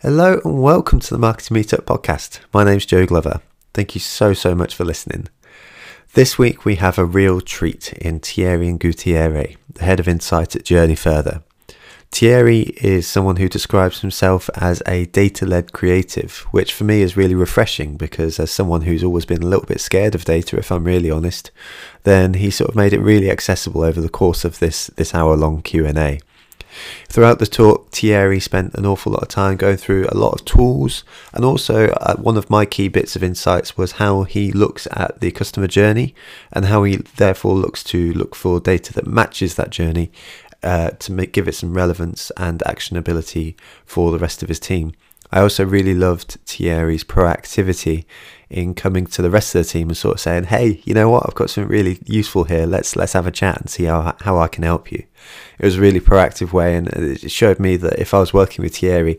Hello and welcome to the Marketing Meetup podcast. My name's Joe Glover. Thank you so, so much for listening. This week we have a real treat in Thierry Ngutegure, the head of insight at Journey Further. Thierry is someone who describes himself as a data led creative, which for me is really refreshing because, as someone who's always been a little bit scared of data, if I'm really honest, then he sort of made it really accessible over the course of this, this hour long Q&A. Throughout the talk, Thierry spent an awful lot of time going through a lot of tools, and also uh, one of my key bits of insights was how he looks at the customer journey and how he therefore looks to look for data that matches that journey uh, to make, give it some relevance and actionability for the rest of his team. I also really loved Thierry's proactivity in coming to the rest of the team and sort of saying, "Hey, you know what? I've got something really useful here. Let's let's have a chat and see how how I can help you." It was a really proactive way, and it showed me that if I was working with Thierry,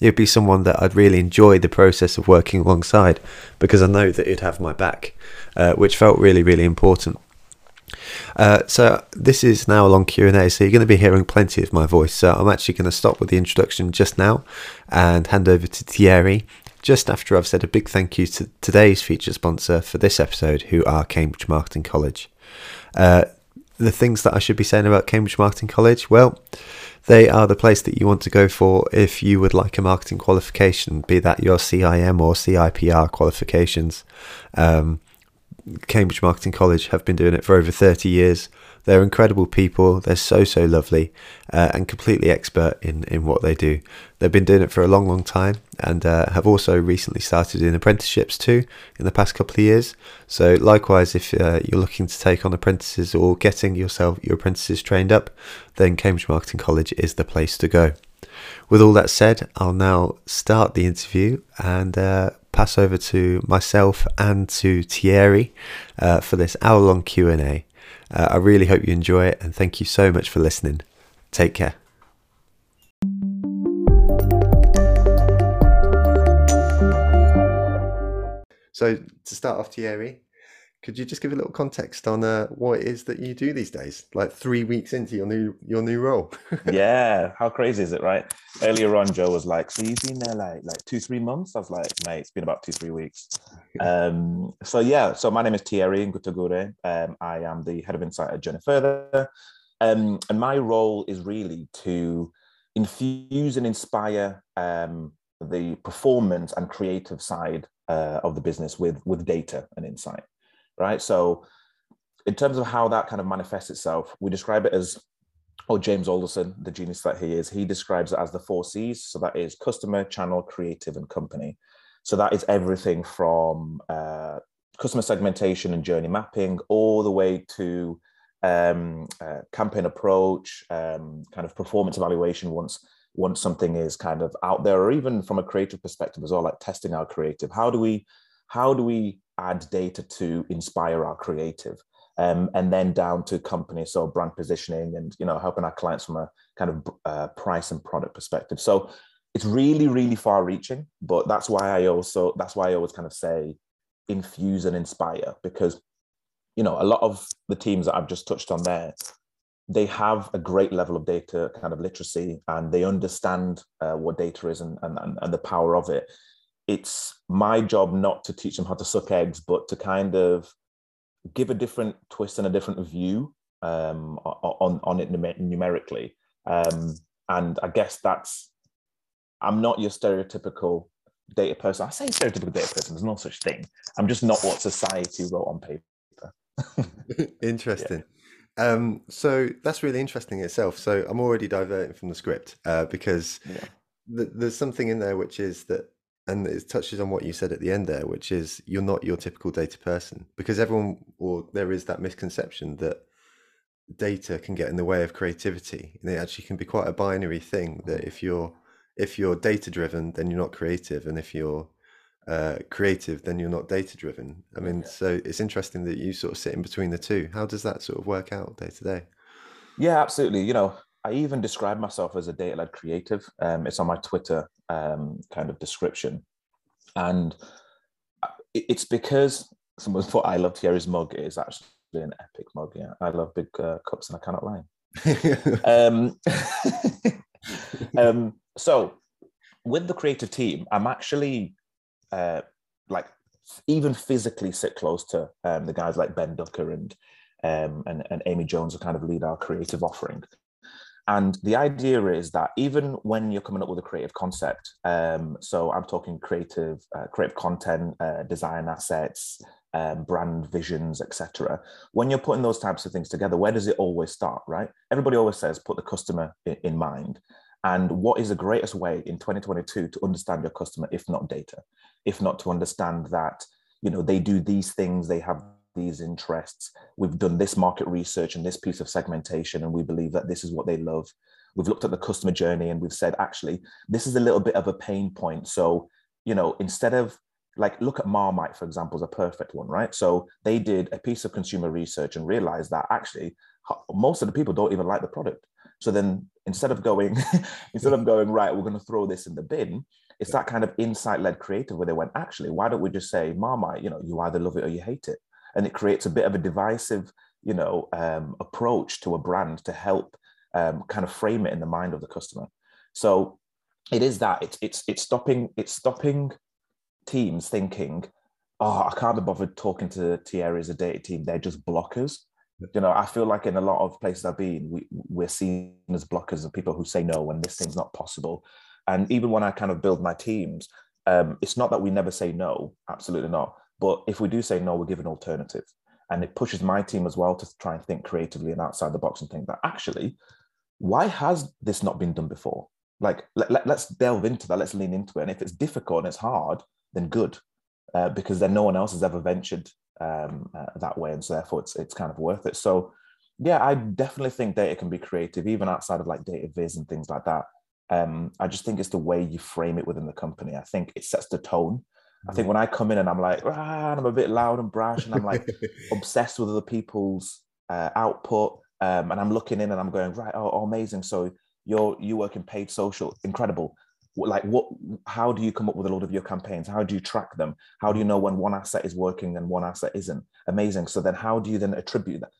it'd be someone that I'd really enjoy the process of working alongside because I know that he'd have my back, uh, which felt really really important. Uh, so this is now a long Q&A, so you're going to be hearing plenty of my voice. So I'm actually going to stop with the introduction just now and hand over to Thierry just after I've said a big thank you to today's feature sponsor for this episode, who are Cambridge Marketing College. Uh, the things that I should be saying about Cambridge Marketing College, well, they are the place that you want to go for if you would like a marketing qualification, be that your CIM or CIPR qualifications. Um, Cambridge Marketing College have been doing it for over 30 years. They're incredible people. They're so, so lovely uh, and completely expert in, in what they do. They've been doing it for a long, long time and uh, have also recently started in apprenticeships too in the past couple of years. So, likewise, if uh, you're looking to take on apprentices or getting yourself your apprentices trained up, then Cambridge Marketing College is the place to go. With all that said, I'll now start the interview and uh, pass over to myself and to Thierry uh, for this hour-long Q&A. Uh, I really hope you enjoy it and thank you so much for listening. Take care. So to start off, Thierry, could you just give a little context on uh, what it is that you do these days? Like three weeks into your new your new role. yeah, how crazy is it, right? Earlier on, Joe was like, "So you've been there like like two three months?" I was like, "Mate, it's been about two three weeks." um, so yeah, so my name is Thierry Ngutegure. Um, I am the head of insight at Journey Further, um, and my role is really to infuse and inspire um, the performance and creative side uh, of the business with with data and insight right? So, in terms of how that kind of manifests itself, we describe it as, oh, James Alderson, the genius that he is, he describes it as the four C's. So, that is customer, channel, creative, and company. So, that is everything from uh, customer segmentation and journey mapping all the way to um, uh, campaign approach, um, kind of performance evaluation once once something is kind of out there, or even from a creative perspective as well, like testing our creative. How do we how do we add data to inspire our creative um, and then down to companies so brand positioning and you know helping our clients from a kind of uh, price and product perspective. So it's really really far reaching but that's why i also that's why i always kind of say infuse and inspire because you know a lot of the teams that i've just touched on there they have a great level of data kind of literacy and they understand uh, what data is and, and, and the power of it it's my job not to teach them how to suck eggs, but to kind of give a different twist and a different view um, on on it numerically. Um, and I guess that's I'm not your stereotypical data person. I say stereotypical data person. There's no such thing. I'm just not what society wrote on paper. interesting. Yeah. Um, so that's really interesting itself. So I'm already diverting from the script uh, because yeah. th- there's something in there which is that and it touches on what you said at the end there, which is you're not your typical data person because everyone, or there is that misconception that data can get in the way of creativity, and it actually can be quite a binary thing. That if you're if you're data driven, then you're not creative, and if you're uh, creative, then you're not data driven. I mean, yeah. so it's interesting that you sort of sit in between the two. How does that sort of work out day to day? Yeah, absolutely. You know, I even describe myself as a data led creative. Um, it's on my Twitter um, kind of description. And it's because someone thought I love Thierry's mug is actually an epic mug. Yeah, I love big uh, cups and I cannot lie. um, um, so with the creative team, I'm actually uh, like even physically sit close to um, the guys like Ben Ducker and, um, and and Amy Jones who kind of lead our creative offering. And the idea is that even when you're coming up with a creative concept, um, so I'm talking creative, uh, creative content, uh, design assets, um, brand visions, etc. When you're putting those types of things together, where does it always start? Right? Everybody always says put the customer in, in mind. And what is the greatest way in 2022 to understand your customer, if not data, if not to understand that you know they do these things, they have these interests. We've done this market research and this piece of segmentation, and we believe that this is what they love. We've looked at the customer journey and we've said, actually, this is a little bit of a pain point. So, you know, instead of like, look at Marmite, for example, is a perfect one, right? So they did a piece of consumer research and realized that actually most of the people don't even like the product. So then instead of going, instead of going, right, we're going to throw this in the bin, it's that kind of insight led creative where they went, actually, why don't we just say, Marmite, you know, you either love it or you hate it and it creates a bit of a divisive you know um, approach to a brand to help um, kind of frame it in the mind of the customer. So it is that it's it's it's stopping it's stopping teams thinking oh i can't be bothered talking to Thierry as a data team. They're just blockers. You know i feel like in a lot of places i've been we, we're seen as blockers of people who say no when this thing's not possible. And even when i kind of build my teams um, it's not that we never say no absolutely not but if we do say no, we give an alternative. And it pushes my team as well to try and think creatively and outside the box and think that actually, why has this not been done before? Like, let, let, us delve into that, let's lean into it. And if it's difficult and it's hard, then good, uh, because then no one else has ever ventured um, uh, that way. And so therefore it's, it's kind of worth it. So yeah, I definitely think data can be creative, even outside of like data viz and things like that. Um, I just think it's the way you frame it within the company. I think it sets the tone I think when I come in and I'm like, ah, and I'm a bit loud and brash, and I'm like obsessed with other people's uh, output, um, and I'm looking in and I'm going, right, oh, oh, amazing. So you're you work in paid social, incredible. Like what? How do you come up with a lot of your campaigns? How do you track them? How do you know when one asset is working and one asset isn't? Amazing. So then, how do you then attribute that?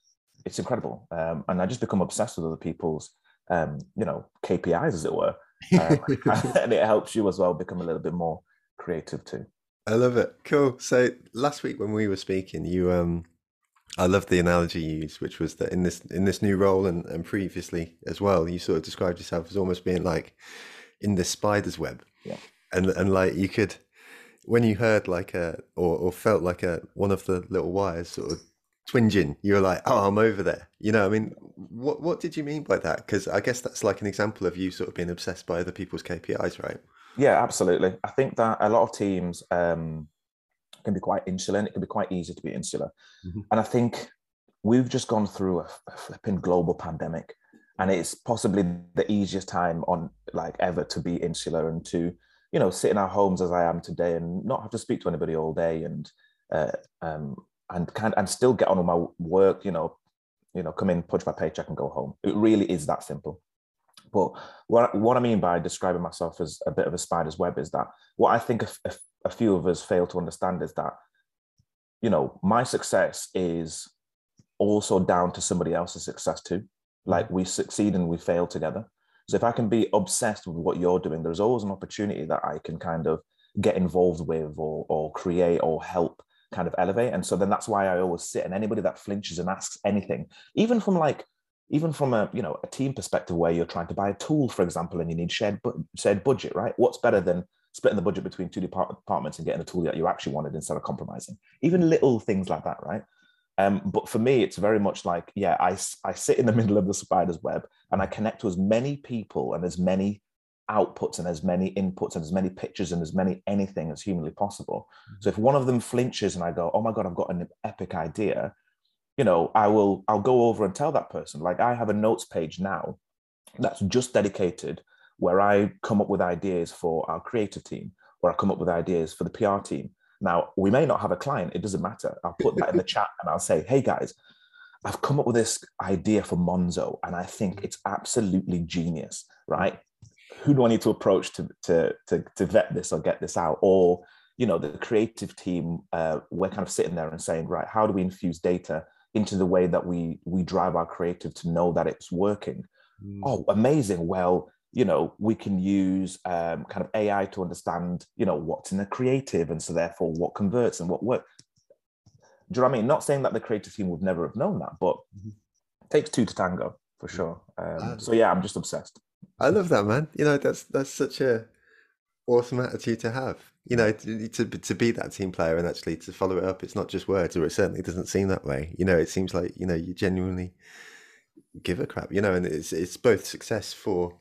It's incredible, um, and I just become obsessed with other people's, um, you know, KPIs, as it were, um, and it helps you as well become a little bit more creative too. I love it. Cool. So last week when we were speaking, you um I love the analogy you used, which was that in this in this new role and, and previously as well, you sort of described yourself as almost being like in this spider's web. Yeah. And and like you could when you heard like a or, or felt like a one of the little wires sort of twinging, you were like, Oh, I'm over there. You know, I mean, what what did you mean by that? Because I guess that's like an example of you sort of being obsessed by other people's KPIs, right? Yeah, absolutely. I think that a lot of teams um, can be quite insular and it can be quite easy to be insular. Mm-hmm. And I think we've just gone through a, a flipping global pandemic and it's possibly the easiest time on like ever to be insular and to you know sit in our homes as i am today and not have to speak to anybody all day and uh, um, and can and still get on with my work you know you know come in punch my paycheck and go home it really is that simple but what, what I mean by describing myself as a bit of a spider's web is that what I think a, a, a few of us fail to understand is that, you know, my success is also down to somebody else's success too. Like we succeed and we fail together. So if I can be obsessed with what you're doing, there's always an opportunity that I can kind of get involved with or, or create or help kind of elevate. And so then that's why I always sit and anybody that flinches and asks anything, even from like even from a you know a team perspective where you're trying to buy a tool for example and you need shared bu- shared budget right? What's better than splitting the budget between two departments and getting the tool that you actually wanted instead of compromising? Even little things like that right? Um, but for me it's very much like yeah I, I sit in the middle of the spider's web and i connect to as many people and as many outputs and as many inputs and as many pictures and as many anything as humanly possible. Mm-hmm. so if one of them flinches and i go oh my god i've got an epic idea you know, I will I'll go over and tell that person. Like I have a notes page now that's just dedicated where I come up with ideas for our creative team, where I come up with ideas for the PR team. Now, we may not have a client, it doesn't matter. I'll put that in the chat and I'll say, hey guys, I've come up with this idea for Monzo and I think it's absolutely genius, right? Who do I need to approach to, to, to, to vet this or get this out? Or, you know, the creative team, uh, we're kind of sitting there and saying, right, how do we infuse data into the way that we we drive our creative to know that it's working. Mm. Oh, amazing! Well, you know, we can use um, kind of AI to understand, you know, what's in the creative, and so therefore what converts and what works. Do you know what I mean? Not saying that the creative team would never have known that, but Mhm. it takes two to tango for sure. Um, so yeah, I'm just obsessed. I love that, man. You know, that's that's such a awesome attitude to have. You know, to, to to be that team player and actually to follow it up. It's not just words, or it certainly doesn't seem that way. You know, it seems like you know you genuinely give a crap. You know, and it's it's both success for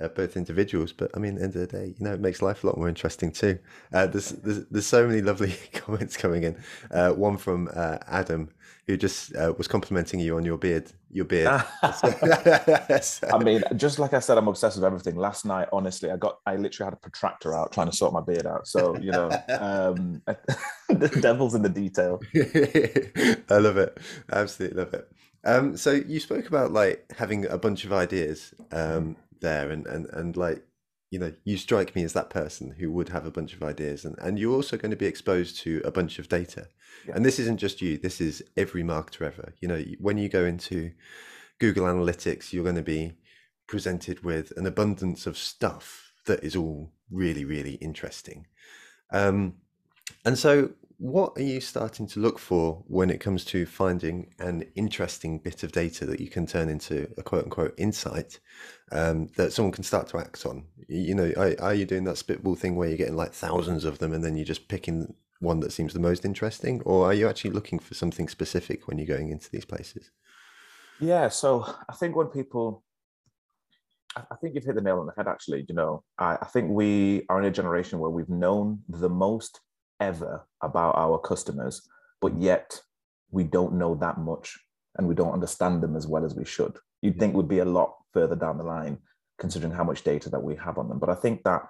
uh, both individuals, but I mean, at the end of the day, you know, it makes life a lot more interesting too. Uh, there's, there's there's so many lovely comments coming in. Uh, one from uh, Adam who just uh, was complimenting you on your beard. Your beard. I mean, just like I said, I'm obsessed with everything. Last night, honestly, I got I literally had a protractor out trying to sort my beard out. So you know, um, the devil's in the detail. I love it. Absolutely love it. Um, so you spoke about like having a bunch of ideas um, there, and and and like you know, you strike me as that person who would have a bunch of ideas, and and you're also going to be exposed to a bunch of data. Yeah. And this isn't just you. This is every marketer ever. You know, when you go into Google Analytics, you're going to be presented with an abundance of stuff that is all really, really interesting. Um, and so, what are you starting to look for when it comes to finding an interesting bit of data that you can turn into a quote unquote insight um, that someone can start to act on? You know, are, are you doing that spitball thing where you're getting like thousands of them and then you're just picking one that seems the most interesting? Or are you actually looking for something specific when you're going into these places? Yeah, so I think when people, I think you've hit the nail on the head. Actually, you know, I, I think we are in a generation where we've known the most ever about our customers, but yet we don't know that much, and we don't understand them as well as we should. You'd think would be a lot further down the line, considering how much data that we have on them. But I think that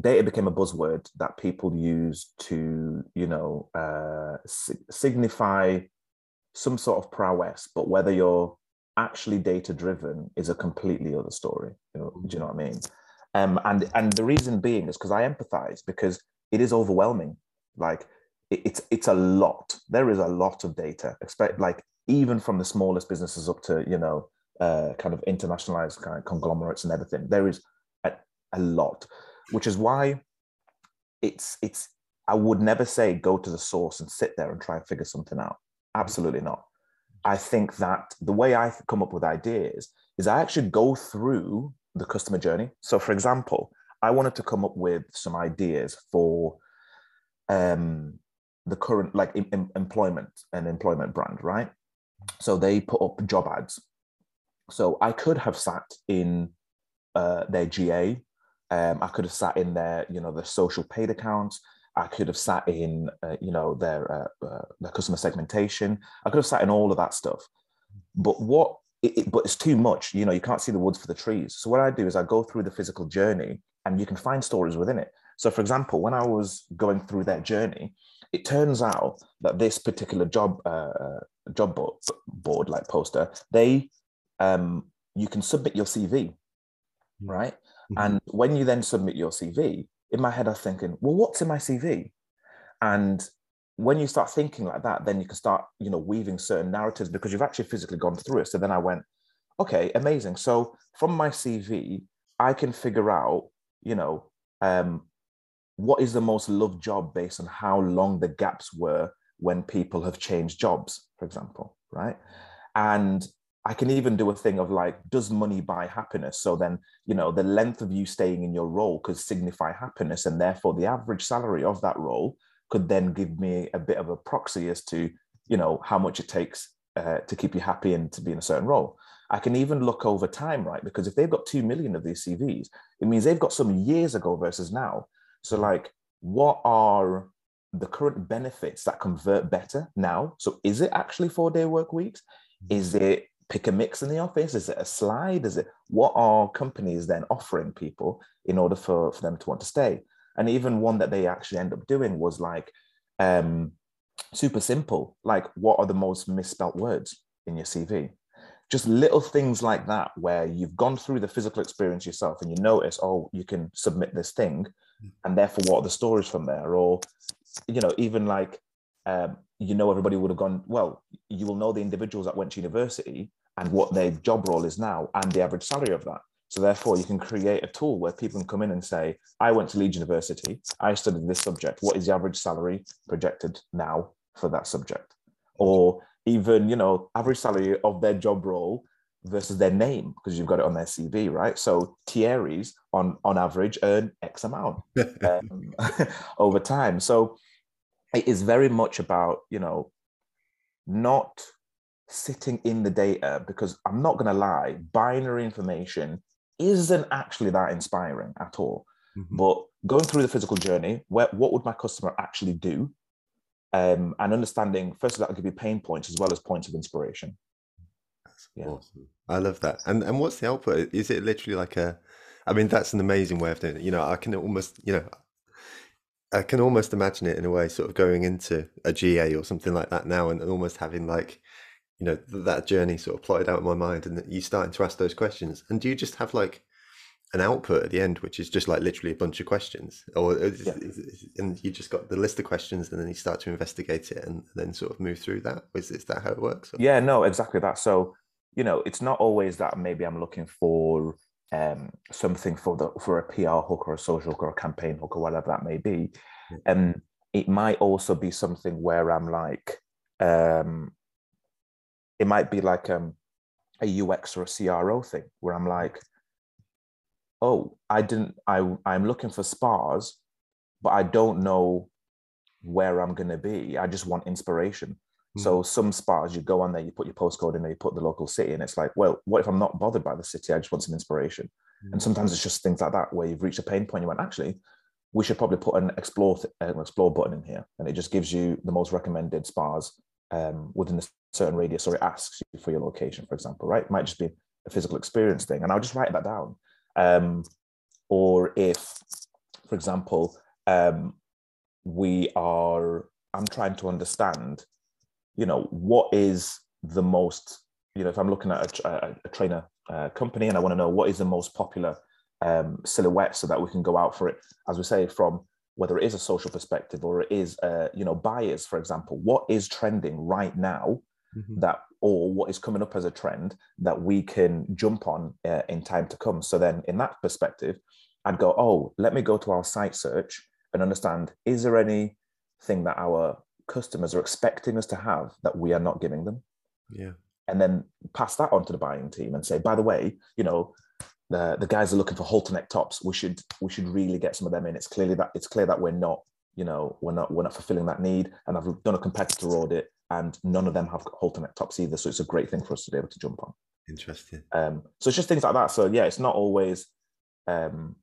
data became a buzzword that people use to, you know, uh, si- signify some sort of prowess, but whether you're actually data driven is a completely other story. You know, do you know what I mean? Um, and and the reason being is because I empathize because it is overwhelming. Like it, it's it's a lot. There is a lot of data. Expect like even from the smallest businesses up to you know uh, kind of internationalized kind of conglomerates and everything. There is a, a lot, which is why it's it's. I would never say go to the source and sit there and try and figure something out. Absolutely not. I think that the way I come up with ideas is I actually go through the customer journey. So, for example, I wanted to come up with some ideas for um, the current like em- em- employment and employment brand, right? So they put up job ads. So I could have sat in uh, their GA. Um, I could have sat in their, you know, their social paid accounts. I could have sat in, uh, you know, their uh, uh, their customer segmentation. I could have sat in all of that stuff. But what? It, it- but it's too much. You know, you can't see the woods for the trees. So what I do is I go through the physical journey, and you can find stories within it. So, for example, when I was going through their journey, it turns out that this particular job uh, uh, job board, board like poster, they um, you can submit your CV, right? Mhm. And when you then submit your CV, in my head, I'm thinking, well, what's in my CV? And when you start thinking like that, then you can start, you know, weaving certain narratives because you've actually physically gone through it. So then I went, okay, amazing. So from my CV, I can figure out, you know, um, what is the most loved job based on how long the gaps were when people have changed jobs, for example, right? And I can even do a thing of like, does money buy happiness? So then, you know, the length of you staying in your role could signify happiness. And therefore, the average salary of that role could then give me a bit of a proxy as to, you know, how much it takes uh, to keep you happy and to be in a certain role. I can even look over time, right? Because if they've got 2 million of these CVs, it means they've got some years ago versus now. So, like, what are the current benefits that convert better now? So, is it actually four day work weeks? Is it pick a mix in the office? Is it a slide? Is it what are companies then offering people in order for, for them to want to stay? And even one that they actually end up doing was like um, super simple. Like, what are the most misspelt words in your CV? Just little things like that, where you've gone through the physical experience yourself and you notice, oh, you can submit this thing, and therefore, what are the stories from there? Or, you know, even like um, you know everybody would have gone well you will know the individuals that went to university and what their job role is now and the average salary of that. So therefore you can create a tool where people can come in and say i went to leeds university. I studied this subject. What is the average salary projected now for that subject? Or even you know average salary of their job role versus their name because you've got it on their cv right? So thierry's on on average earn x amount um, over time. So it is very much about you know not sitting in the data because i'm not going to lie binary information isn't actually that inspiring at all. Mm-hmm. but going through the physical journey where, what would my customer actually do um, and understanding first of all, that give you pain points as well as points of inspiration. That's yeah. awesome. I love that. And and what's the output? Is it literally like a i mean that's an amazing way of doing it. You know i can almost you know I can almost imagine it in a way, sort of going into a GA or something like that now, and almost having like, you know, that journey sort of plotted out in my mind, and you starting to ask those questions. And do you just have like an output at the end, which is just like literally a bunch of questions, or yeah. and you just got the list of questions, and then you start to investigate it, and then sort of move through that? Is, is that how it works? Or? Yeah, no, exactly that. So you know, it's not always that maybe I'm looking for um, something for the for a PR hook or a social hook or a campaign hook or whatever that may be. And um, it might also be something where I'm like, um, it might be like um, a UX or a CRO thing where I'm like, oh, I didn't, I, I'm looking for spas, but I don't know where I'm going to be. I just want inspiration. Mm-hmm. So some spas, you go on there, you put your postcode in there, you put the local city, and it's like, well, what if I'm not bothered by the city? I just want some inspiration. Mm-hmm. And sometimes it's just things like that where you've reached a pain point. You went, actually, we should probably put an explore an explore button in here, and it just gives you the most recommended spas um, within a certain radius, or it asks you for your location, for example. Right? It might just be a physical experience thing, and I'll just write that down. Um, or if, for example, um, we are, I'm trying to understand you know, what is the most, you know, if I'm looking at a, a, a trainer uh, company and I want to know what is the most popular um, silhouette so that we can go out for it, as we say, from whether it is a social perspective or it is, uh, you know, buyers, for example, what is trending right now mm-hmm. that, or what is coming up as a trend that we can jump on uh, in time to come. So then in that perspective, I'd go, oh, let me go to our site search and understand, is there anything that our customers are expecting us to have that we are not giving them. Yeah. And then pass that on to the buying team and say, by the way, you know, the, the guys are looking for halter neck tops. We should we should really get some of them in. It's clearly that it's clear that we're not, you know, we're not we're not fulfilling that need. And I've done a competitor audit and none of them have halter tops either. So it's a great thing for us to be able to jump on. Interesting. Um, so it's just things like that. So yeah, it's not always um,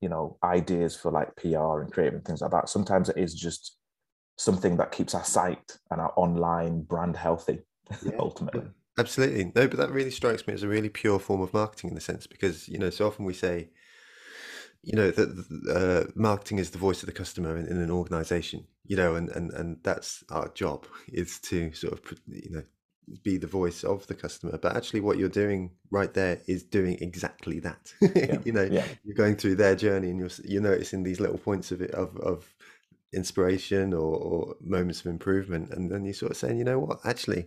you know, ideas for like PR and creative and things like that. Sometimes it is just something that keeps our site and our online brand healthy yeah. ultimately absolutely no but that really strikes me as a really pure form of marketing in the sense because you know so often we say you know that uh, marketing is the voice of the customer in, in, an organization you know and, and and that's our job is to sort of you know be the voice of the customer but actually what you're doing right there is doing exactly that yeah. you know yeah. you're going through their journey and you're you're noticing these little points of it of of inspiration or, or moments of improvement and then you're sort of saying you know what actually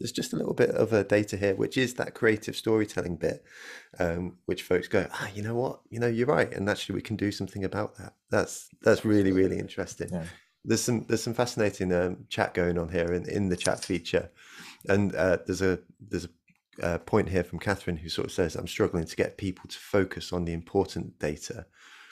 there's just a little bit of a data here which is that creative storytelling bit um, which folks go ah you know what? You know you're right and actually we can do something about that. That's that's really really interesting. Yeah. there's some there's some fascinating um, chat going on here in, in the chat feature and uh, there's a there's a uh, point here from Catherine who sort of says I'm struggling to get people to focus on the important data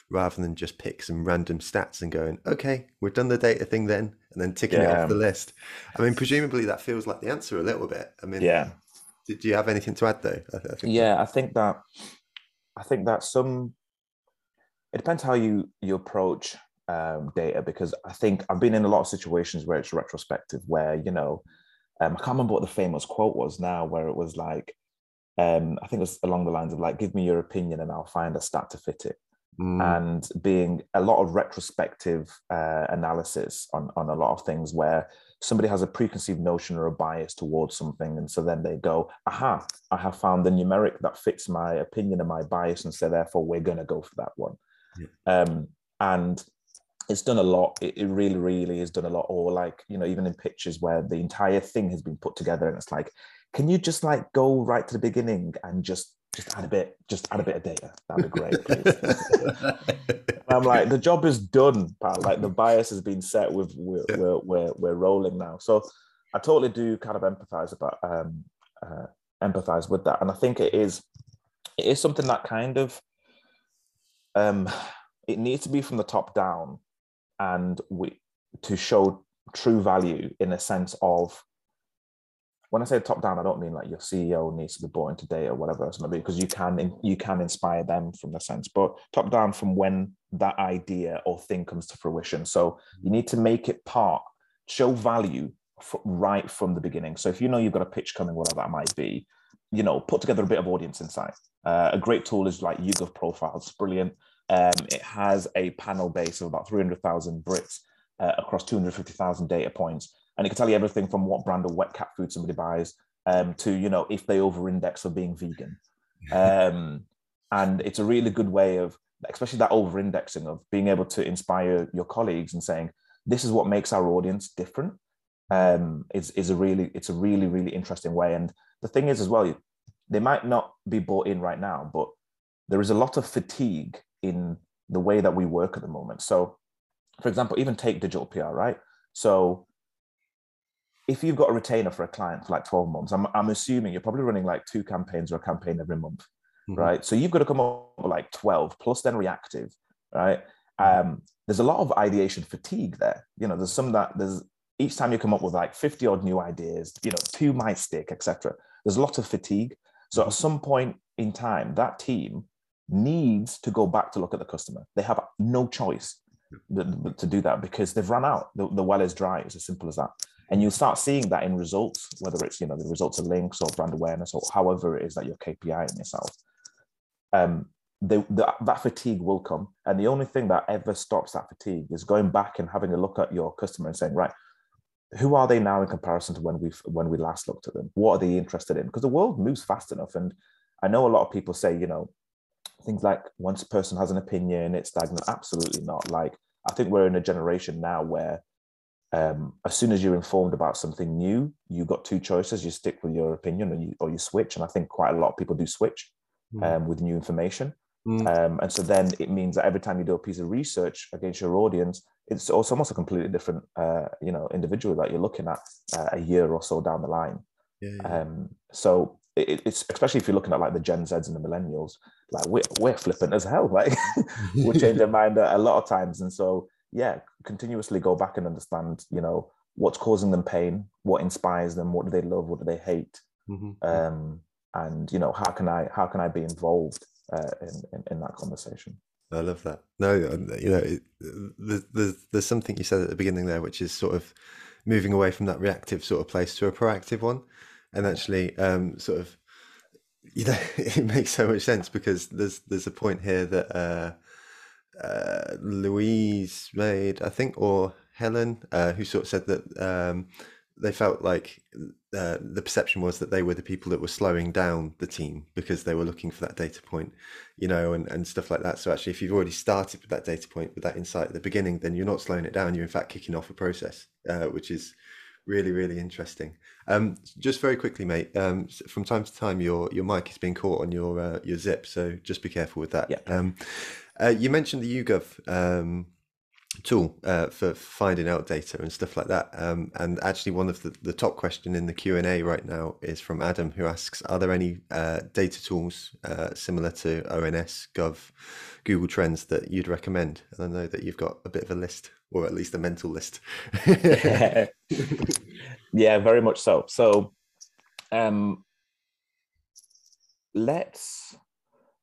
rather than just pick some random stats and going, okay, we've done the data thing then, and then ticking yeah. it off the list. I mean, presumably that feels like the answer a little bit. I mean, yeah. Do you have anything to add though? I, I think yeah, that... I think that I think that some it depends how you you approach um, data because I think I've been in a lot of situations where it's retrospective, where you know, um, I can't remember what the famous quote was now, where it was like, um, I think it was along the lines of like, "Give me your opinion, and I'll find a stat to fit it." Mm. and being a lot of retrospective uh, analysis on, on a lot of things where somebody has a preconceived notion or a bias towards something. And so then they go, aha, I have found the numeric that fits my opinion and my bias. And so therefore we're going to go for that one. Yeah. Um, and it's done a lot. It, it really, really has done a lot. Or like, you know, even in pictures where the entire thing has been put together and it's like, can you just like go right to the beginning and just just add a bit, just add a bit of data. That'd be great, please. I'm like, the job is done, pal. Like the bias has been set. With we're, yeah. we're, we're we're rolling now. So I totally do kind of empathize about um uh, empathize with that, and I think it is it is something that kind of um it needs to be from the top down and we to show true value in a sense of when I say top down, I don't mean like your CEO needs to be bought into data or whatever else maybe because you can you can inspire them from the sense, but top down from when that idea or thing comes to fruition. So you need to make it part, show value right from the beginning. So if you know you've got a pitch coming, whatever that might be, you know, put together a bit of audience insight. Uh, a great tool is like YouGov Profiles, brilliant. Um, it has a panel base of about 300,000 Brits uh, across 250,000 data points. And it can tell you everything from what brand of wet cat food somebody buys um, to, you know, if they over-index for being vegan. Um, and it's a really good way of, especially that over-indexing of being able to inspire your colleagues and saying, this is what makes our audience different. Um, is, is a really, it's a really, really interesting way. And the thing is as well, they might not be bought in right now, but there is a lot of fatigue in the way that we work at the moment. So, for example, even take digital PR, right? So, if you've got a retainer for a client for like 12 months, I'm, I'm assuming you're probably running like two campaigns or a campaign every month, mm-hmm. right? So, you've got to come up with like 12 plus then reactive, right? Mm-hmm. Um, there's a lot of ideation fatigue there. You know, there's some that there's each time you come up with like 50 odd new ideas, you know, two might stick, etc. There's a lot of fatigue. So, at mm-hmm. some point in time, that team needs to go back to look at the customer. They have no choice to do that because they've run out. The, the well is dry. It's as simple as that. And you'll start seeing that in results, whether it's you know the results of links or brand awareness or however it is that you're KPI in yourself. Um, the, the, that fatigue will come, and the only thing that ever stops that fatigue is going back and having a look at your customer and saying, right, who are they now in comparison to when we when we last looked at them? What are they interested in? Because the world moves fast enough, and I know a lot of people say, you know, things like once a person has an opinion, it's stagnant. Absolutely not. Like I think we're in a generation now where um, as soon as you're informed about something new, you've got two choices: you stick with your opinion, or you or you switch. And I think quite a lot of people do switch mm. um, with new information. Mm. Um, and so then it means that every time you do a piece of research against your audience, it's also almost a completely different, uh, you know, individual that you're looking at uh, a year or so down the line. Yeah, yeah. Um, so it, it's especially if you're looking at like the Gen Zs and the millennials, like we're, we're flippant as hell. Like we change their mind a, a lot of times. And so, yeah, continuously go back and understand, you know, what's causing them pain, what inspires them, what do they love, what do they hate, mm-hmm. um, and you know, how can I how can I be involved uh, in, in, in that conversation? I love that. No, you know, it, there's, there's there's something you said at the beginning there, which is sort of moving away from that reactive sort of place to a proactive one and actually um, sort of you know it makes so much sense because there's there's a point here that uh, uh, Louise made, I think, or Helen, uh, who sort of said that um, they felt like uh, the perception was that they were the people that were slowing down the team because they were looking for that data point, you know, and, and stuff like that. So actually, if you've already started with that data point, with that insight at the beginning, then you're not slowing it down. You're in fact kicking off a process, uh, which is really really interesting um, just very quickly mate um, from time to time your your mic is being caught on your uh, your zip so just be careful with that yeah. um, uh, you mentioned the YouGov um, tool uh, for finding out data and stuff like that um, and actually one of the, the top question in the q&a right now is from adam who asks are there any uh, data tools uh, similar to ons gov google trends that you'd recommend and i know that you've got a bit of a list or at least a mental list. yeah, very much so. So, um, let's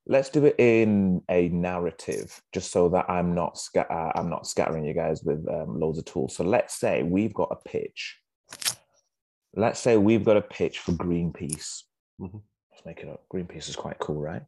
let's do it in a narrative, just so that I'm not uh, I'm not scattering you guys with um, loads of tools. So let's say we've got a pitch. Let's say we've got a pitch for Greenpeace. Mm-hmm. Let's make it up. Greenpeace is quite cool, right?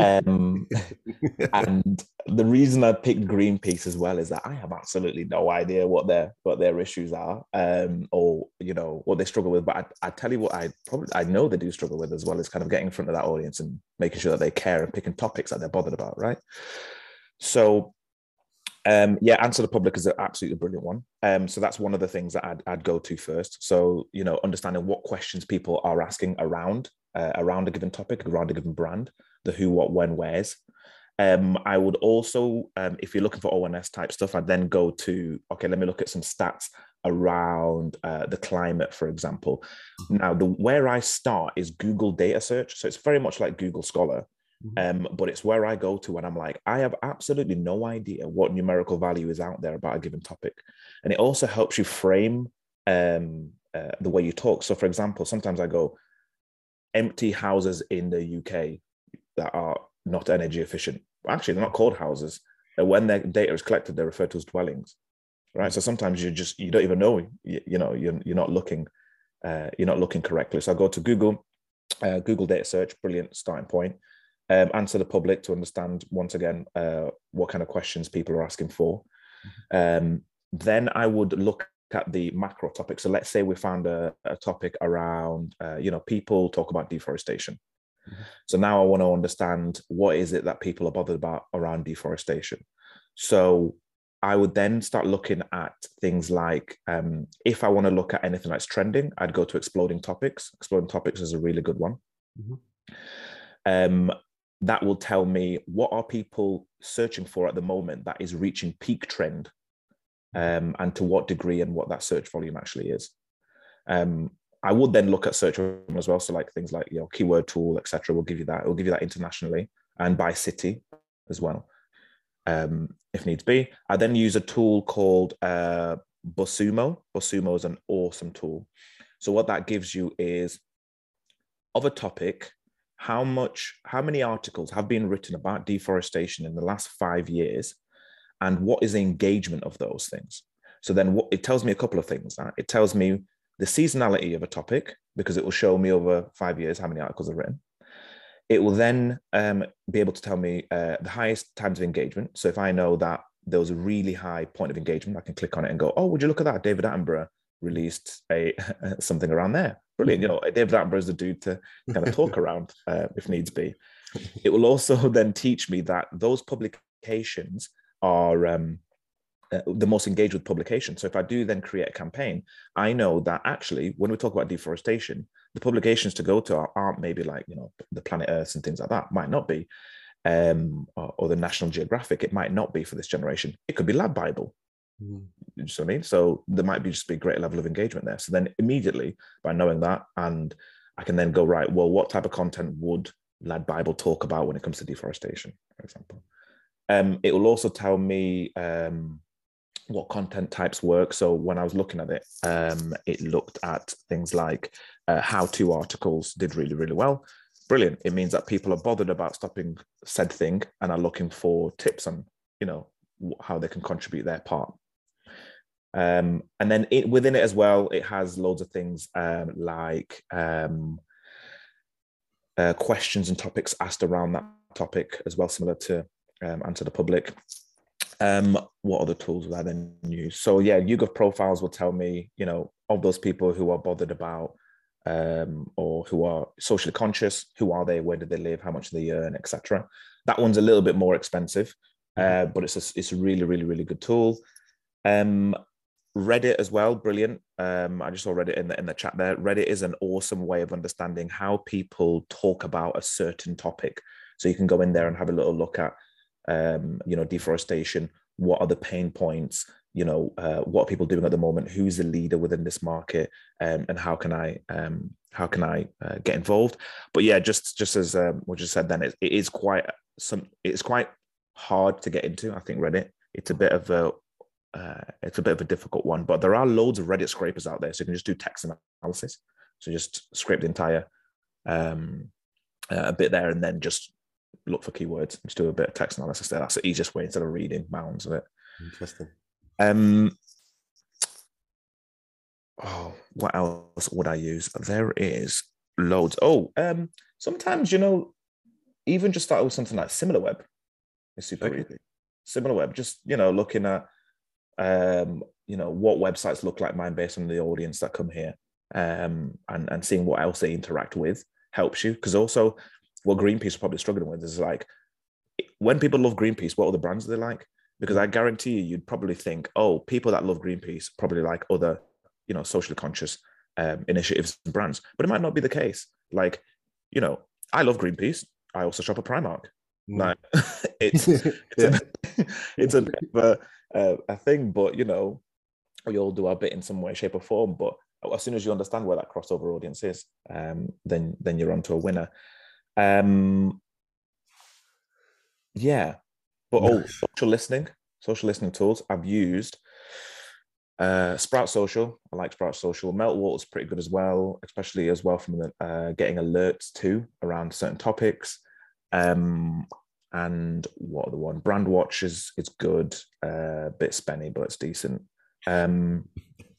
Um, and the reason I picked Greenpeace as well is that I have absolutely no idea what their what their issues are, um, or you know what they struggle with. But I, I tell you what, I probably I know they do struggle with as well as kind of getting in front of that audience and making sure that they care and picking topics that they're bothered about, right? So Um, yeah, answer the public is an absolutely brilliant one. Um, so that's one of the things that I'd, I'd go to first. So you know, understanding what questions people are asking around uh, around a given topic, around a given brand, the who, what, when, where's. Um, I would also, um, if you're looking for ONS type stuff, I'd then go to okay, let me look at some stats around uh, the climate, for example. Mm-hmm. Now, the where I start is Google data search, so it's very much like Google Scholar. Mm-hmm. Um, but it's where I go to when I'm like, I have absolutely no idea what numerical value is out there about a given topic. And it also helps you frame um, uh, the way you talk. So, for example, sometimes I go, empty houses in the UK that are not energy efficient. Actually, they're not called houses. And When their data is collected, they're referred to as dwellings, right? So sometimes you just you don't even know. You, you know, you're, you're not looking, uh, you're not looking correctly. So I go to Google, uh, Google data search, brilliant starting point um, answer the public to understand once again uh, what kind of questions people are asking for. Mm-hmm. Um, then I would look at the macro topic. So let's say we found a, a topic around, uh, you know, people talk about deforestation. Mm-hmm. So now I want to understand what is it that people are bothered about around deforestation. So I would then start looking at things like um, if I want to look at anything that's trending, I'd go to exploding topics. Exploding topics is a really good one. Mm-hmm. Um, that will tell me what are people searching for at the moment that is reaching peak trend um, and to what degree and what that search volume actually is um, i would then look at search as well. So like things like you know keyword tool etc will give you that it will give you that internationally and by city as well um, if needs be. I then use a tool called uh, BuzzSumo BuzzSumo is an awesome tool. So what that gives you is of a topic how much how many articles have been written about deforestation in the last five years and what is the engagement of those things? So then what it tells me a couple of things it tells me the seasonality of a topic because it will show me over five years how many articles are written it will then um, be able to tell me uh, the highest times of engagement so if i know that there was a really high point of engagement i can click on it and go oh would you look at that david attenborough released a something around there. Brilliant. You know, David Attenborough is the dude to kind of talk around uh, if needs be. It will also then teach me that those publications are um, uh, the most engaged with publication. So if I do then create a campaign, I know that actually when we talk about deforestation, the publications to go to are, not maybe like you know the Planet Earth and things like that. Might not be, um, or, or the National Geographic. It might not be for this generation. It could be Lad Bible. Mm. You know what I mean? So there might be just be a great level of engagement there. So then immediately by knowing that, and I can then go right. Well, what type of content would Lad Bible talk about when it comes to deforestation, for example? Um, it will also tell me um, what content types work. So when I was looking at it, um, it looked at things like uh, how-to articles did really, really well. Brilliant. It means that people are bothered about stopping said thing and are looking for tips on, you know, how they can contribute their part. Um, and then it, within it as well, it has loads of things um, like um, uh, questions and topics asked around that topic as well, similar to um, Answer the Public. Um, what other tools would I then use? So yeah, YouGov profiles will tell me, you know, of those people who are bothered about um, or who are socially conscious, who are they, where do they live, how much do they earn, etc. That one's a little bit more expensive, uh, but it's a, it's a really, really, really good tool. Um, Reddit as well, brilliant. Um, I just saw Reddit in the in the chat there. Reddit is an awesome way of understanding how people talk about a certain topic. So you can go in there and have a little look at, um, you know, deforestation. What are the pain points? You know, uh, what are people doing at the moment? Who's the leader within this market? Um, and how can I um, how can I uh, get involved? But yeah, just just as um, what you said, then it, it is quite some. It's quite hard to get into. I think Reddit. It's a bit of a uh, it's a bit of a difficult one, but there are loads of Reddit scrapers out there. So you can just do text analysis. So just scrape the entire um, uh, bit there and then just look for keywords. Just do a bit of text analysis there. That's the easiest way instead of reading mounds of it. Interesting. Um, oh, what else would I use? There is loads. Oh, um, sometimes you know, even just start with something like SimilarWeb. It's super okay. easy. SimilarWeb, just you know, looking at um, you know, what websites look like mine based on the audience that come here, um, and and seeing what else they interact with helps you. Because also, what Greenpeace are probably struggling with is like when people love Greenpeace, what other brands do they like? because I guarantee you, you'd probably think, oh, people that love Greenpeace probably like other, you know, socially conscious um, initiatives and brands, but it might not be the case. Like, you know, I love Greenpeace. I also shop at Primark. Mm. Like, it's it's, yeah. a, it's a, a, uh, a thing, but you know, we all do our bit in some way, shape, or form. But as soon as you understand where that crossover audience is, um, then then you're onto a winner. Um, yeah, but oh, social listening, social listening tools I've used. Uh, Sprout Social, I like Sprout Social. Meltwater's pretty good as well, especially as well from the, uh, getting alerts too around certain topics. Um, and what the one? Brandwatch is it's good, uh, bit spenny, but it's decent. Um,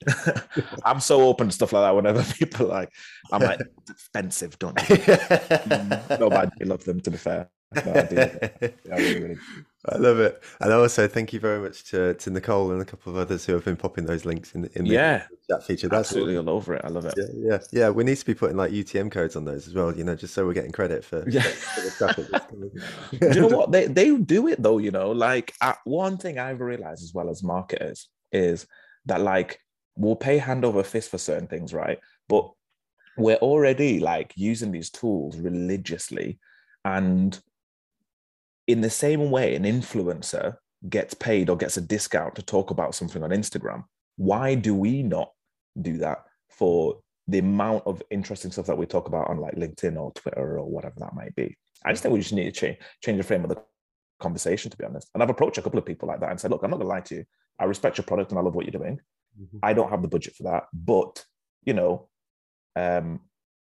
I'm so open to stuff like that. Whenever people like, I'm like, expensive, don't you? no, I love them. To be fair, no, I, yeah, really, really. I love it, and also thank you very much to, to Nicole and a couple of others who have been popping those links in, in the yeah chat feature. That's absolutely all over it. I love it. Yeah, yeah, yeah, We need to be putting like UTM codes on those as well. You know, just so we're getting credit for, yeah. For, the traffic. do you know what they they do it though? You know, like uh, one thing I've realized as well as marketers is that like we'll pay hand over fist for certain things, right? But we're already like using these tools religiously and in the same way an influencer gets paid or gets a discount to talk about something on Instagram, why do we not do that for the amount of interesting stuff that we talk about on like LinkedIn or Twitter or whatever that might be? I just think we just need to change change the frame of the conversation, to be honest. And I've approached a couple of people like that and said, look, I'm not gonna lie to you. I respect your product and I love what you're doing. Mm-hmm. I don't have the budget for that, but you know, um,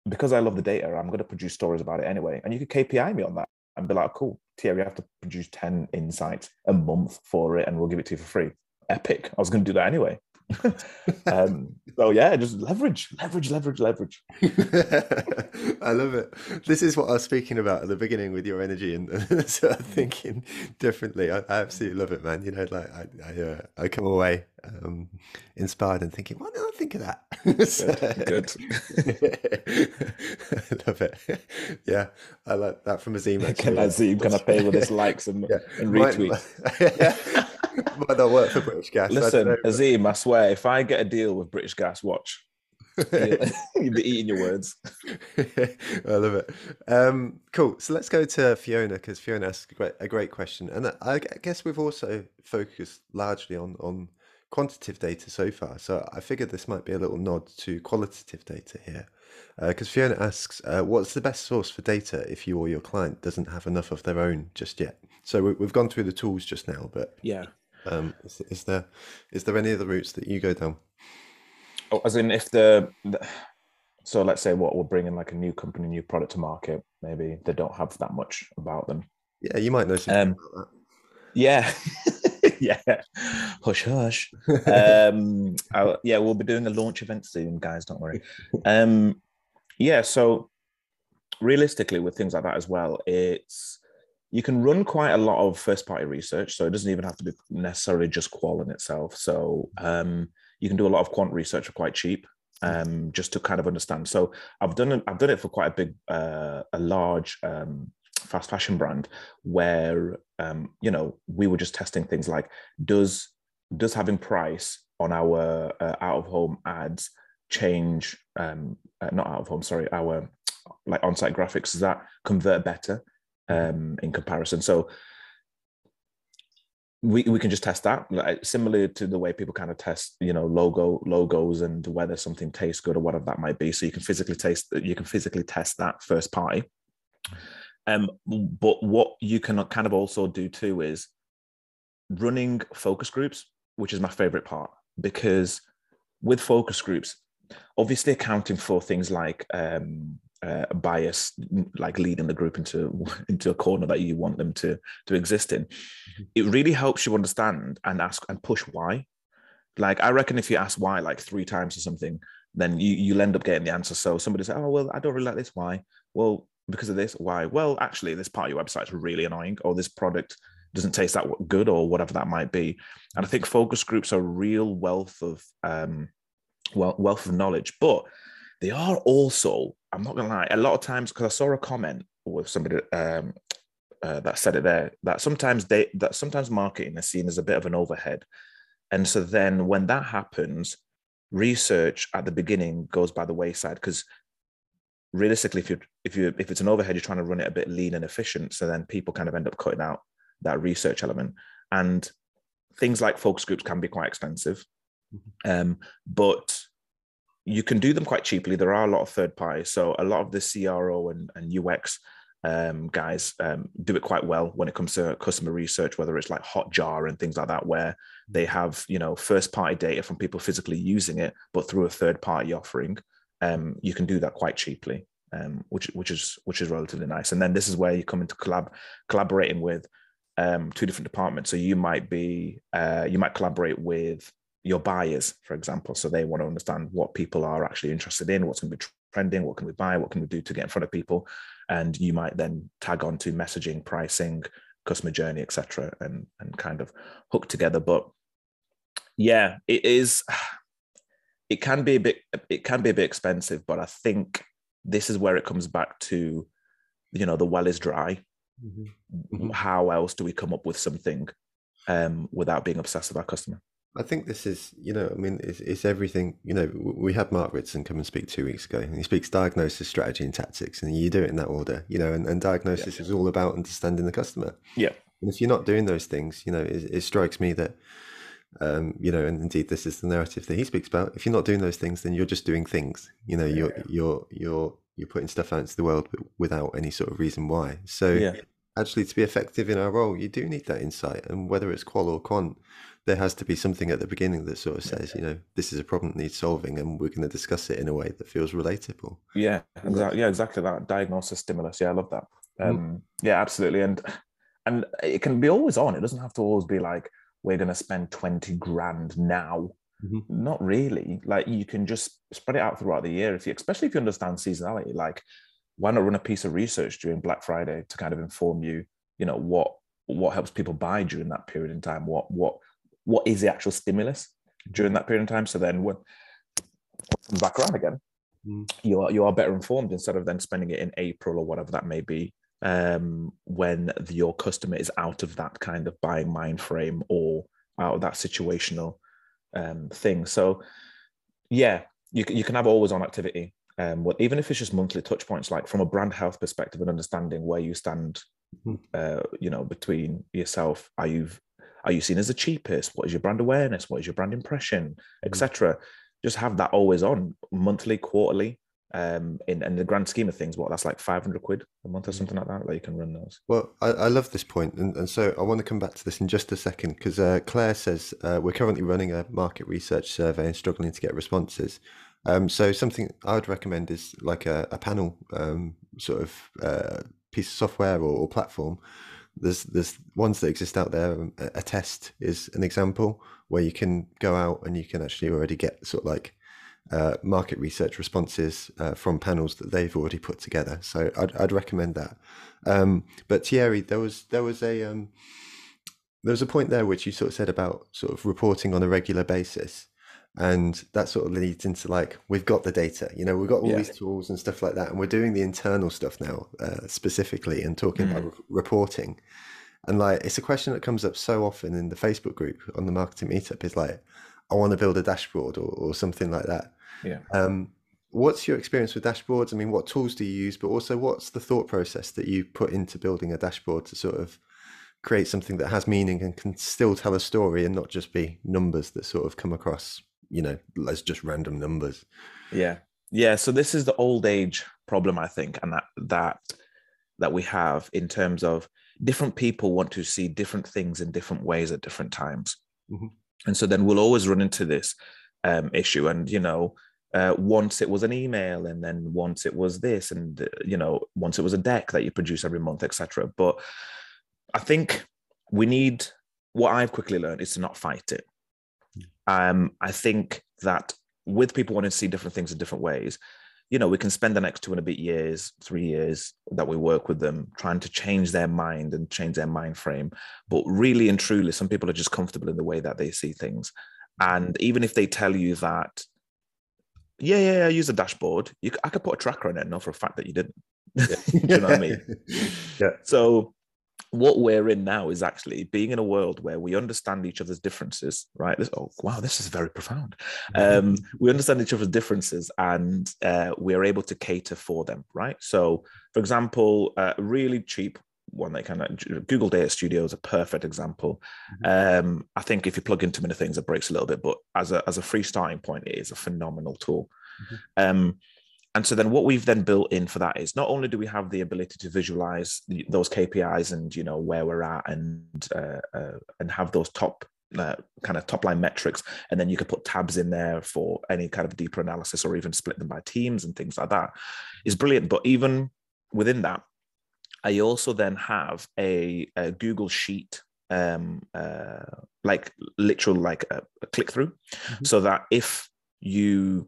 because I love the data, I'm going to produce stories about it anyway. And you could KPI me on that and be like, cool, Thierry, you have to produce 10 insights a month for it and we'll give it to you for free. Epic. I was going to do that anyway. um, so yeah, just leverage, leverage, leverage, leverage. I love it. This is what I was speaking about at the beginning with your energy and sort of thinking differently. I, I, absolutely love it, man. You know, like I, I, uh, I come away um, inspired and thinking, why didn't I think of that? so, good. I love it. Yeah, I like that from Azim. Actually. Can Azim can I pay with his likes and, yeah. and retweets? Might not work for British Gas. Listen, I Azim, I swear, if I get a deal with British Gas, watch. You'll be eating your words. I love it. Um, cool. So let's go to Fiona because Fiona asked a great, a great question, and I guess we've also focused largely on on quantitative data so far. So I figured this might be a little nod to qualitative data here. Because uh, Fiona asks, uh, what's the best source for data if you or your client doesn't have enough of their own just yet? So we, have gone through the tools just now, but yeah, um, is, is, there is there any other routes that you go down? Oh, as in if the, the so let's say what we're bringing like a new company, new product to market, maybe they don't have that much about them. Yeah, you might know something um, about that. Yeah. yeah. Hush, hush. Um, yeah, we'll be doing a launch event soon, guys. Don't worry. Um, yeah. So realistically, with things like that as well, it's you can run quite a lot of first party research. So it doesn't even have to be necessarily just qual in itself. So um, you can do a lot of quant research for quite cheap. Um, just to kind of understand. So I've done I've done it for quite a big, uh, a large um, fast fashion brand where um, you know we were just testing things like does does having price on our uh, out of home ads change um, uh, not out of home sorry our like on-site graphics? Does that convert better um, in comparison? So we, we can just test that. Like, similar to the way people kind of test you know logo logos and whether something tastes good or whatever that might be. So you can physically taste you can physically test that first party um, but what you can kind of also do too is running focus groups, which is my favorite part, because with focus groups, obviously accounting for things like um, uh, bias, like leading the group into into a corner that you want them to to exist in, mm-hmm. it really helps you understand and ask and push why. Like I reckon if you ask why like three times or something, then you you'll end up getting the answer. So somebody say, "Oh well, I don't really like this. Why?" Well, because of this. Why? Well, actually, this part of your website is really annoying, or this product doesn't taste that good, or whatever that might be. And I think focus groups are real wealth of um, well, wealth of knowledge, but they are also. I'm not gonna lie. A lot of times, because I saw a comment with somebody um, uh, that said it there that sometimes they that sometimes marketing is seen as a bit of an overhead and so then when that happens research at the beginning goes by the wayside because realistically if you if you if it's an overhead you're trying to run it a bit lean and efficient. So then people kind of end up cutting out that research element. And things like focus groups can be quite expensive. Mm-hmm. um, but you can do them quite cheaply. There are a lot of third parties. So a lot of the cro and, and ux um, guys um, do it quite well when it comes to customer research, whether it's like Hotjar and things like that, where they have you know first party data from people physically using it, but through a third party offering, um, you can do that quite cheaply, um, which which is which is relatively nice. And then this is where you come into collab collaborating with um, two different departments. So you might be uh, you might collaborate with your buyers, for example. So they want to understand what people are actually interested in, what's going to be trending, what can we buy, what can we do to get in front of people and you might then tag on to messaging pricing customer journey etc and and kind of hook together but yeah it is it can be a bit it can be a bit expensive but i think this is where it comes back to you know the well is dry mm-hmm. Mm-hmm. how else do we come up with something um, without being obsessed with our customer I think this is, you know, I mean, it's, it's, everything. You know, we had Mark Ritson come and speak two weeks ago, and he speaks diagnosis, strategy, and tactics, and you do it in that order. You know, and, and diagnosis yeah. is all about understanding the customer. Yeah. And if you're not doing those things, you know, it, it strikes me that, um, you know, and indeed this is the narrative that he speaks about. If you're not doing those things, then you're just doing things. You know, you're yeah. you're you're you're putting stuff out into the world without any sort of reason why. So. Yeah. Actually, to be effective in our role, you do need that insight, and whether it's qual or quant, there has to be something at the beginning that sort of says, you know, this is a problem that needs solving, and we're going to discuss it in a way that feels relatable. Yeah, exactly. Yeah, exactly that diagnosis stimulus. Yeah, I love that. Mm. Um, mm. Yeah, absolutely. And and it can be always on. It doesn't have to always be like we're going to spend twenty grand now. Mm-hmm. Not really. Like you can just spread it out throughout the year. If you, especially if you understand seasonality, like why not run a piece of research during Black Friday to kind of inform you, you know, what what helps people buy during that period in time, what what what is the actual stimulus during that period in time. So then when back around again, mm. you are you are better informed instead of then spending it in April or whatever that may be. Um, when the, your customer is out of that kind of buying mind frame or out of that situational um, thing. So yeah, you you can have always on activity. Um, well, even if it's just monthly touch points, like from a brand health perspective and understanding where you stand, mm. uh, you know, between yourself, are you are you seen as the cheapest? What is your brand awareness? What is your brand impression, mm-hmm. etc. Just have that always on, monthly, quarterly. Um, in, in the grand scheme of things, what that's like 500 quid a month or mm. something like that, that you can run those. Well, I, I love this point, and, and so I want to come back to this in just a second because uh, Claire says uh, we're currently running a market research survey and struggling to get responses. Um, so something I would recommend is like a, a panel um, sort of uh, piece of software or, or platform there's there's ones that exist out there. Attest is an example where you can go out and you can actually already get sort of like uh, market research responses uh, from panels that they've already put together. So I'd, I'd recommend that. Um, but Thierry, there was there was a um, there was a point there which you sort of said about sort of reporting on a regular basis and that sort of leads into like we've got the data you know we've got all yeah. these tools and stuff like that and we're doing the internal stuff now uh, specifically and talking mm. about re- reporting and like it's a question that comes up so often in the facebook group on the marketing meetup is like i want to build a dashboard or, or something like that yeah um, what's your experience with dashboards i mean what tools do you use but also what's the thought process that you put into building a dashboard to sort of create something that has meaning and can still tell a story and not just be numbers that sort of come across you know, as just random numbers. Yeah. Yeah. So this is the old age problem, I think, and that that that we have in terms of different people want to see different things in different ways at different times. Mm-hmm. And so then we'll always run into this um, issue. And, you know, uh, once it was an email and then once it was this and, uh, you know, once it was a deck that you produce every month, etc. But I think we need, what I've quickly learned is to not fight it um, I think that with people wanting to see different things in different ways, you know, we can spend the next two and a bit years, three years that we work with them trying to change their mind and change their mind frame. But really and truly, some people are just comfortable in the way that they see things. And even if they tell you that, yeah, yeah, yeah I use a dashboard, you, I could put a tracker on it, not for a fact that you didn't. Yeah. you know what I mean? Yeah. So what we're in now is actually being in a world where we understand each other's differences, right? This, oh, wow, this is very profound. Um, we understand each other's differences and uh, we are able to cater for them, right? So, for example, uh, really cheap one that kind of Google Data Studio is a perfect example. Mm-hmm. Um, I think if you plug into many things, it breaks a little bit, but as a as a free starting point, it is a phenomenal tool. Mm-hmm. Um, and so then what we've then built in for that is not only do we have the ability to visualize the, those KPIs and you know where we're at and uh, uh, and have those top uh, kind of top line metrics and then you could put tabs in there for any kind of deeper analysis or even split them by teams and things like that is brilliant but even within that I also then have a, a Google Sheet, um, uh, like literal like a, a click through, mm-hmm. so that if you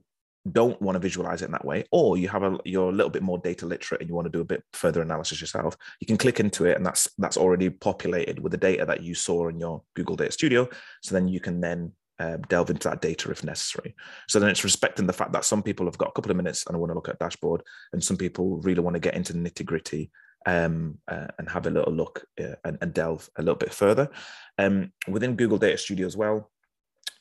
don't want to visualize it in that way, or you have a you're a little bit more data literate and you want to do a bit further analysis yourself, you can click into it, and that's that's already populated with the data that you saw in your Google Data Studio. So then you can then uh, delve into that data if necessary. So then it's respecting the fact that some people have got a couple of minutes and I want to look at dashboard, and some people really want to get into the nitty gritty um, uh, and have a little look uh, and, and, delve a little bit further. Um, within Google Data Studio as well,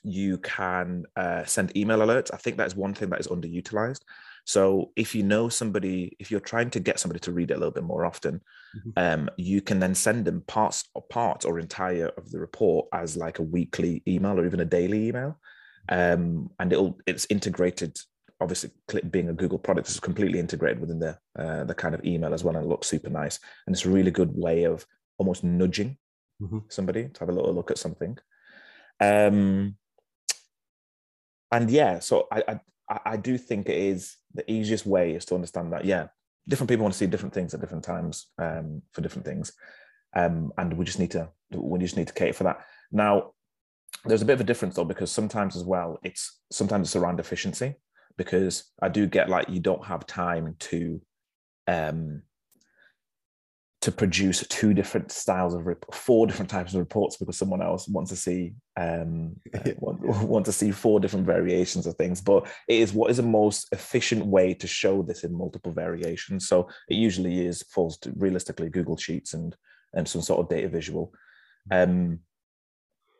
you can uh, send email alerts. I think that is one thing that is underutilized. So if you know somebody, if you're trying to get somebody to read it a little bit more often, mm-hmm. um, you can then send them parts or parts or entire of the report as like a weekly email or even a daily email. Um, and it'll it's integrated obviously being a Google product is completely integrated within the uh, the kind of email as well and it looks super nice. And it's a really good way of almost nudging mm-hmm. somebody to have a little look at something. Um, and yeah, so I, I I do think it is the easiest way is to understand that yeah, different people want to see different things at different times um, for different things, um, and we just need to we just need to cater for that. Now, there's a bit of a difference though because sometimes as well it's sometimes it's around efficiency because I do get like you don't have time to um to produce two different styles of rep- four different types of reports because someone else wants to see um uh, want, want to see four different variations of things. But it is what is the most efficient way to show this in multiple variations. So it usually is falls to realistically google sheets and and some sort of data visual. Um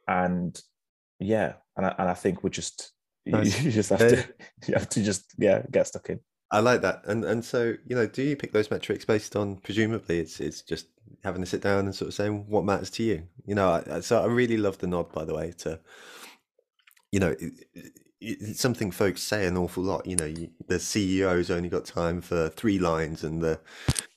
and yeah and I, and I think we're just Nice. You just have to you have to just yeah get stuck in. I like that. And and so, you know, do you pick those metrics based on presumably it's it's just having to sit down and sort of saying what matters to you? You know, I, so I really love the nod by the way to you know, it, it's something folks say an awful lot, you know, you, the CEO's only got time for 3 lines and the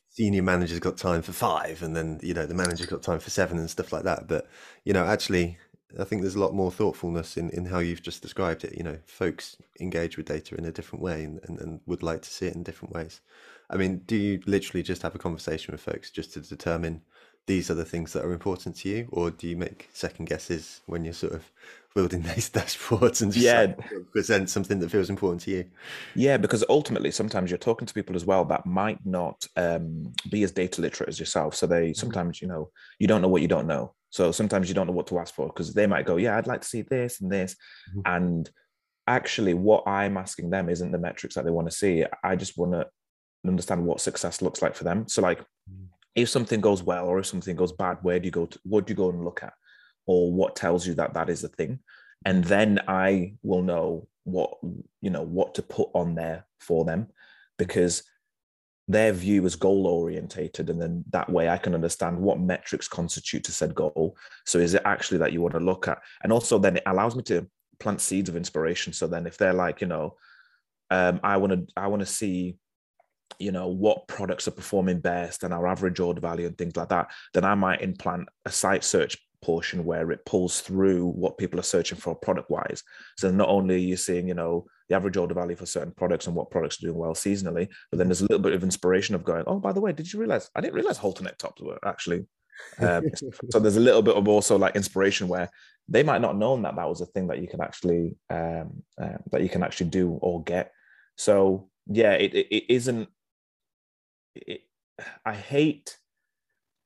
senior manager's got time for 5 and then, you know, the manager's got time for 7 and stuff like that, but you know, actually I think there's a lot more thoughtfulness in, in how you've just described it. You know, folks engage with data in a different way and, and, and would like to see it in different ways. I mean, do you literally just have a conversation with folks just to determine these are the things that are important to you, or do you make second guesses when you're sort of building these dashboards and just yeah. present something that feels important to you? Yeah, because ultimately, sometimes you're talking to people as well that might not um, be as data literate as yourself. So they mm-hmm. sometimes, you know, you don't know what you don't know. So sometimes you don't know what to ask for because they might go, yeah, I'd like to see this and this. Mm-hmm. And actually, what I'm asking them isn't the metrics that they want to see. I just want to understand what success looks like for them. So, like, mm-hmm. if something goes well or if something goes bad, where do you go? To, what do you go and look at, or what tells you that that is a thing? And then I will know what you know what to put on there for them, because their view is goal orientated and then that way i can understand what metrics constitute to said goal. So is it actually that you want to look at? And also then it allows me to plant seeds of inspiration. So then if they're like you know um, i want to i want to see you know what products are performing best and our average order value and things like that then i might implant a site search portion where it pulls through what people are searching for product wise so not only are you seeing you know the average order value for certain products and what products are doing well seasonally. But then there's a little bit of inspiration of going, oh, by the way, did you realize I didn't realize halter neck tops were actually. Um, so there's a little bit of also like inspiration where they might not known that that was a thing that you can actually um, uh, that you can actually do or get. So yeah, it, it, it isn't. It, I hate.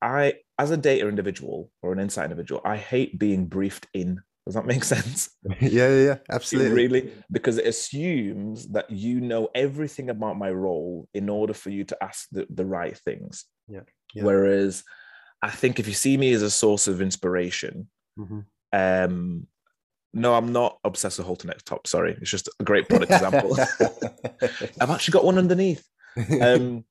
I as a data individual or an insight individual, I hate being briefed in does that make sense? yeah, yeah, yeah, absolutely. Really, because it assumes that you know everything about my role in order for you to ask the, the right things. Yeah. yeah. Whereas I think if you see me as a source of inspiration, mm-hmm. um, no, I'm not obsessed with Halter Neck Tops. Sorry, it's just a great product example. I've actually got one underneath. Um,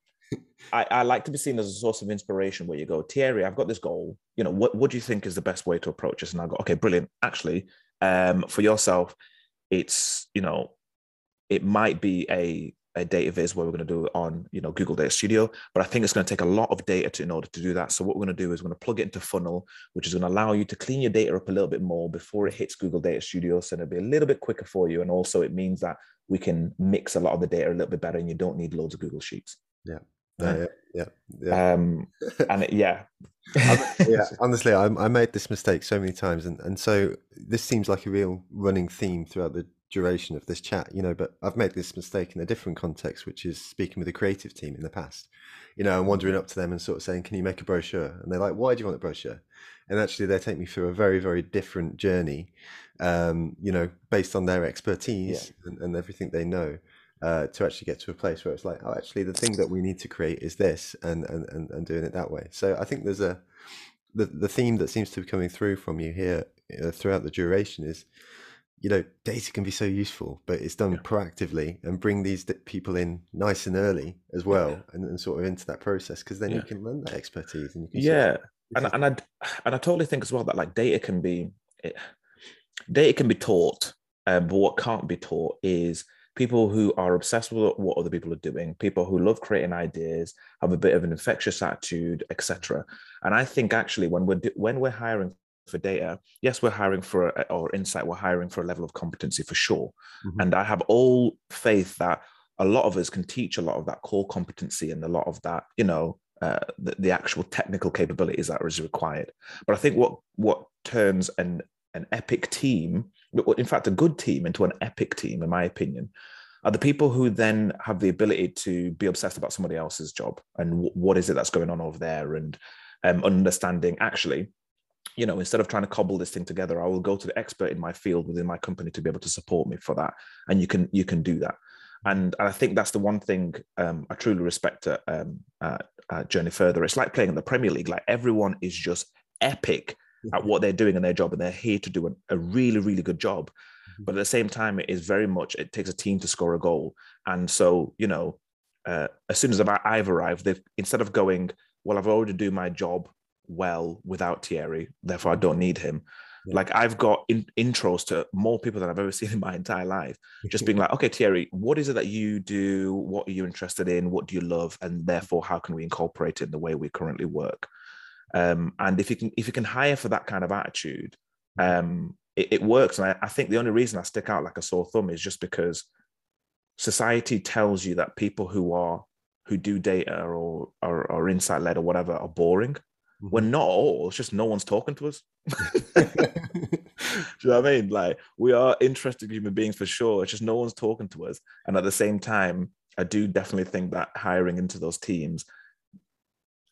I, I, like to be seen as a source of inspiration where you go, Thierry, I've got this goal. You know, what, what do you think is the best way to approach this? And I go, okay, brilliant. Actually, um, for yourself, it's, you know, it might be a a data viz where we're going to do it on you know google data studio but i think it's going to take a lot of data to, in order to do that so what we're going to do is we're going to plug it into funnel which is going to allow you to clean your data up a little bit more before it hits google data studio so it'll be a little bit quicker for you and also it means that we can mix a lot of the data a little bit better and you don't need loads of google sheets yeah yeah, yeah, yeah. Um, and it, yeah, yeah. Honestly, I, I made this mistake so many times, and and so this seems like a real running theme throughout the duration of this chat, you know, but I've made this mistake in a different context, which is speaking with a creative team in the past, you know, and wandering up to them and sort of saying, Can you make a brochure? And they're like, Why do you want a brochure? And actually, they take me through a very, very different journey, um, you know, based on their expertise yeah. and, and, everything they know. Uh, to actually get to a place where it's like, oh, actually, the thing that we need to create is this, and and and, and doing it that way. So I think there's a the the theme that seems to be coming through from you here uh, throughout the duration is you know, data can be so useful, but it's done yeah. proactively and bring these people in nice and early as well, yeah. and, and, sort of into that process because then yeah. you can learn that expertise and you can yeah, and and I and I totally think as well that like data can be it, data can be taught, um, but what can't be taught is people who are obsessed with what other people are doing, people who love creating ideas, have a bit of an infectious attitude, etc. And I think actually when we're when we're hiring for data yes we're hiring for a, or insight we're hiring for a level of competency for sure mm-hmm. and i have all faith that a lot of us can teach a lot of that core competency and a lot of that you know uh, the, the, actual technical capabilities that is required but i think what what turns an an epic team in fact a good team into an epic team in my opinion are the people who then have the ability to be obsessed about somebody else's job and w- what is it that's going on over there and um, understanding actually you know, instead of trying to cobble this thing together, I will go to the expert in my field within my company to be able to support me for that. And you can you can do that. And, and I think that's the one thing um, I truly respect at, um, at, at Journey Further. It's like playing in the Premier League. Like everyone is just epic at mm-hmm. what they're doing in their job, and they're here to do a, a really really good job. Mm-hmm. But at the same time, it is very much it takes a team to score a goal. And so you know, uh, as soon as I've arrived, they've instead of going, well, I've already do my job well without Thierry, therefore I don't need him. Yeah. Like I've got in, intros to more people than I've ever seen in my entire life. Just being like, okay, Thierry, what is it that you do? What are you interested in? What do you love? And therefore, how can we incorporate it in the way we currently work? Um, and if you can, if you can hire for that kind of attitude, um, it, it works. And I, I think the only reason I stick out like a sore thumb is just because society tells you that people who are who do data or or, or insight led or whatever are boring we're mm-hmm. not all. It's just no one's talking to us. Do you know what I mean? Like we are interested human beings for sure. It's just no one's talking to us. And at the same time, I do definitely think that hiring into those teams,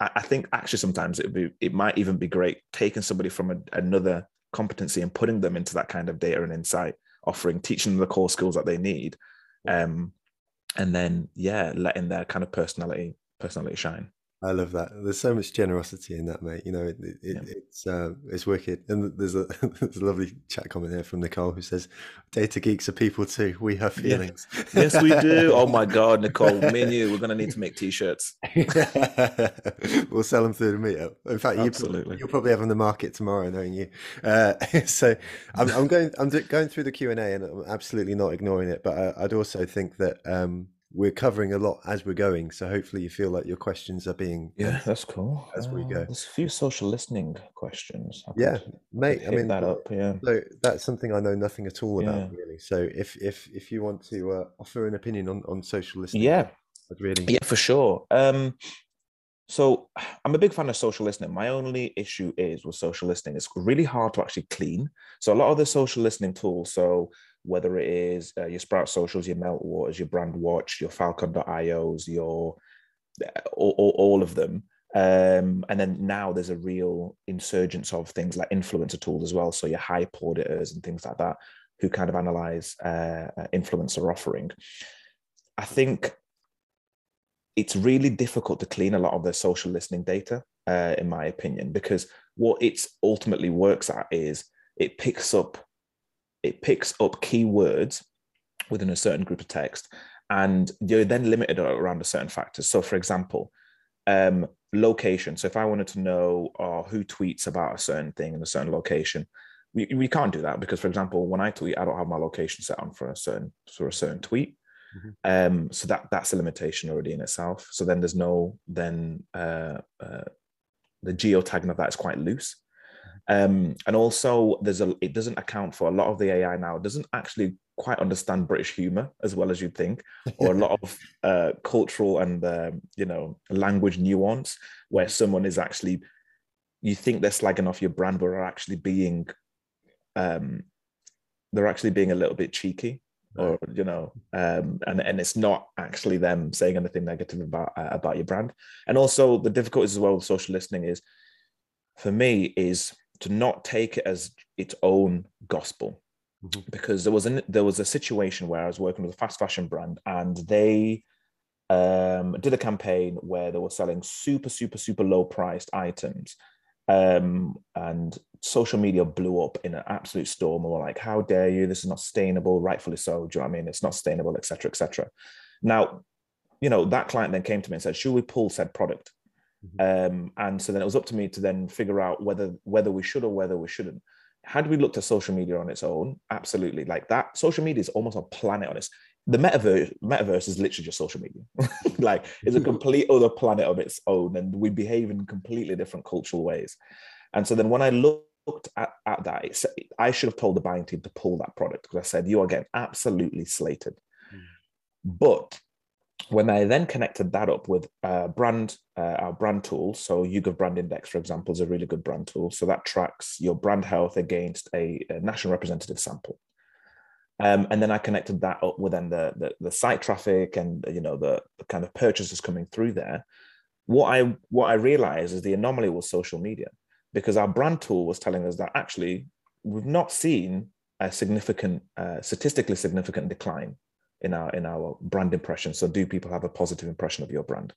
I, I think actually sometimes it be it might even be great taking somebody from a, another competency and putting them into that kind of data and insight, offering, teaching them the core skills that they need. Um, and then yeah, letting their kind of personality personality shine. I love that. There's so much generosity in that, mate. You know, it, it, yeah. it's uh, it's wicked. And there's a there's a lovely chat comment here from Nicole who says, "Data geeks are people too. We have feelings." Yeah. Yes, we do. Oh my God, Nicole, me and you, we're gonna need to make t-shirts. we'll sell them through the meetup. In fact, Absolutely. You, will probably have them on the market tomorrow, knowing you. Uh, so I'm, I'm, going I'm going through the Q and A, and I'm absolutely not ignoring it. But I, would also think that. Um, we're covering a lot as we're going. So hopefully you feel like your questions are being yeah, that's cool. As we go, there's a few social listening questions. I yeah, mate. I mean that up. Yeah, so that's something I know nothing at all about yeah. really. So if if if you want to uh, offer an opinion on on social listening, yeah, I'd really yeah for sure. Um, so I'm a big fan of social listening. My only issue is with social listening, it's really hard to actually clean. So a lot of the social listening tools, so whether it is uh, your Sprout Socials, your Meltwaters, your Brandwatch, your Falcon.ios, your all, all, all of them. Um, and then now there's a real insurgence of things like influencer tools as well. So your HypeAuditors and things like that who kind of analyze uh, uh influencer offering. I think it's really difficult to clean a lot of the social listening data, uh, in my opinion, because what it ultimately works at is it picks up it picks up keywords within a certain group of text, and you're then limited around a certain factor. So, for example, um, location. So, if I wanted to know uh, who tweets about a certain thing in a certain location, we, we can't do that because, for example, when I tweet, I don't have my location set on for a certain for a certain tweet. Mm-hmm. Um, so that that's a limitation already in itself. So then there's no then uh, uh, the geotagging of that is quite loose. Um, and also there's a it doesn't account for a lot of the AI now. It doesn't actually quite understand British humor as well as you'd think, or a lot of uh, cultural and um, you know language nuance where someone is actually you think they're slagging off your brand, but are actually being um, they're actually being a little bit cheeky or you know um, and and it's not actually them saying anything negative about uh, about your brand. And also the difficulties as well with social listening is for me is to not take it as its own gospel mm-hmm. because there was a there was a situation where I was working with a fast fashion brand and they um, did a campaign where they were selling super super super low priced items um, and social media blew up in an absolute storm. And we're like, how dare you? This is not sustainable, rightfully so. Do you know what I mean? It's not sustainable, etc., etc. Now, you know, that client then came to me and said, should we pull said product? Mm-hmm. Um, and so then it was up to me to then figure out whether whether we should or whether we shouldn't. Had we looked at social media on its own, absolutely. Like that, social media is almost a planet on its the metaverse metaverse is literally just social media like it's a complete other planet of its own and we behave in completely different cultural ways and so then when i looked at, at that i should have told the buying team to pull that product because i said you are getting absolutely slated mm. but when I then connected that up with uh, brand, uh, our brand tool, so YouGov Brand Index, for example, is a really good brand tool. So that tracks your brand health against a, a national representative sample. Um, and then I connected that up with then the, the, the site traffic and you know the, the, kind of purchases coming through there. What I what I realized is the anomaly was social media because our brand tool was telling us that actually we've not seen a significant uh, statistically significant decline in our in our brand impression. So do people have a positive impression of your brand?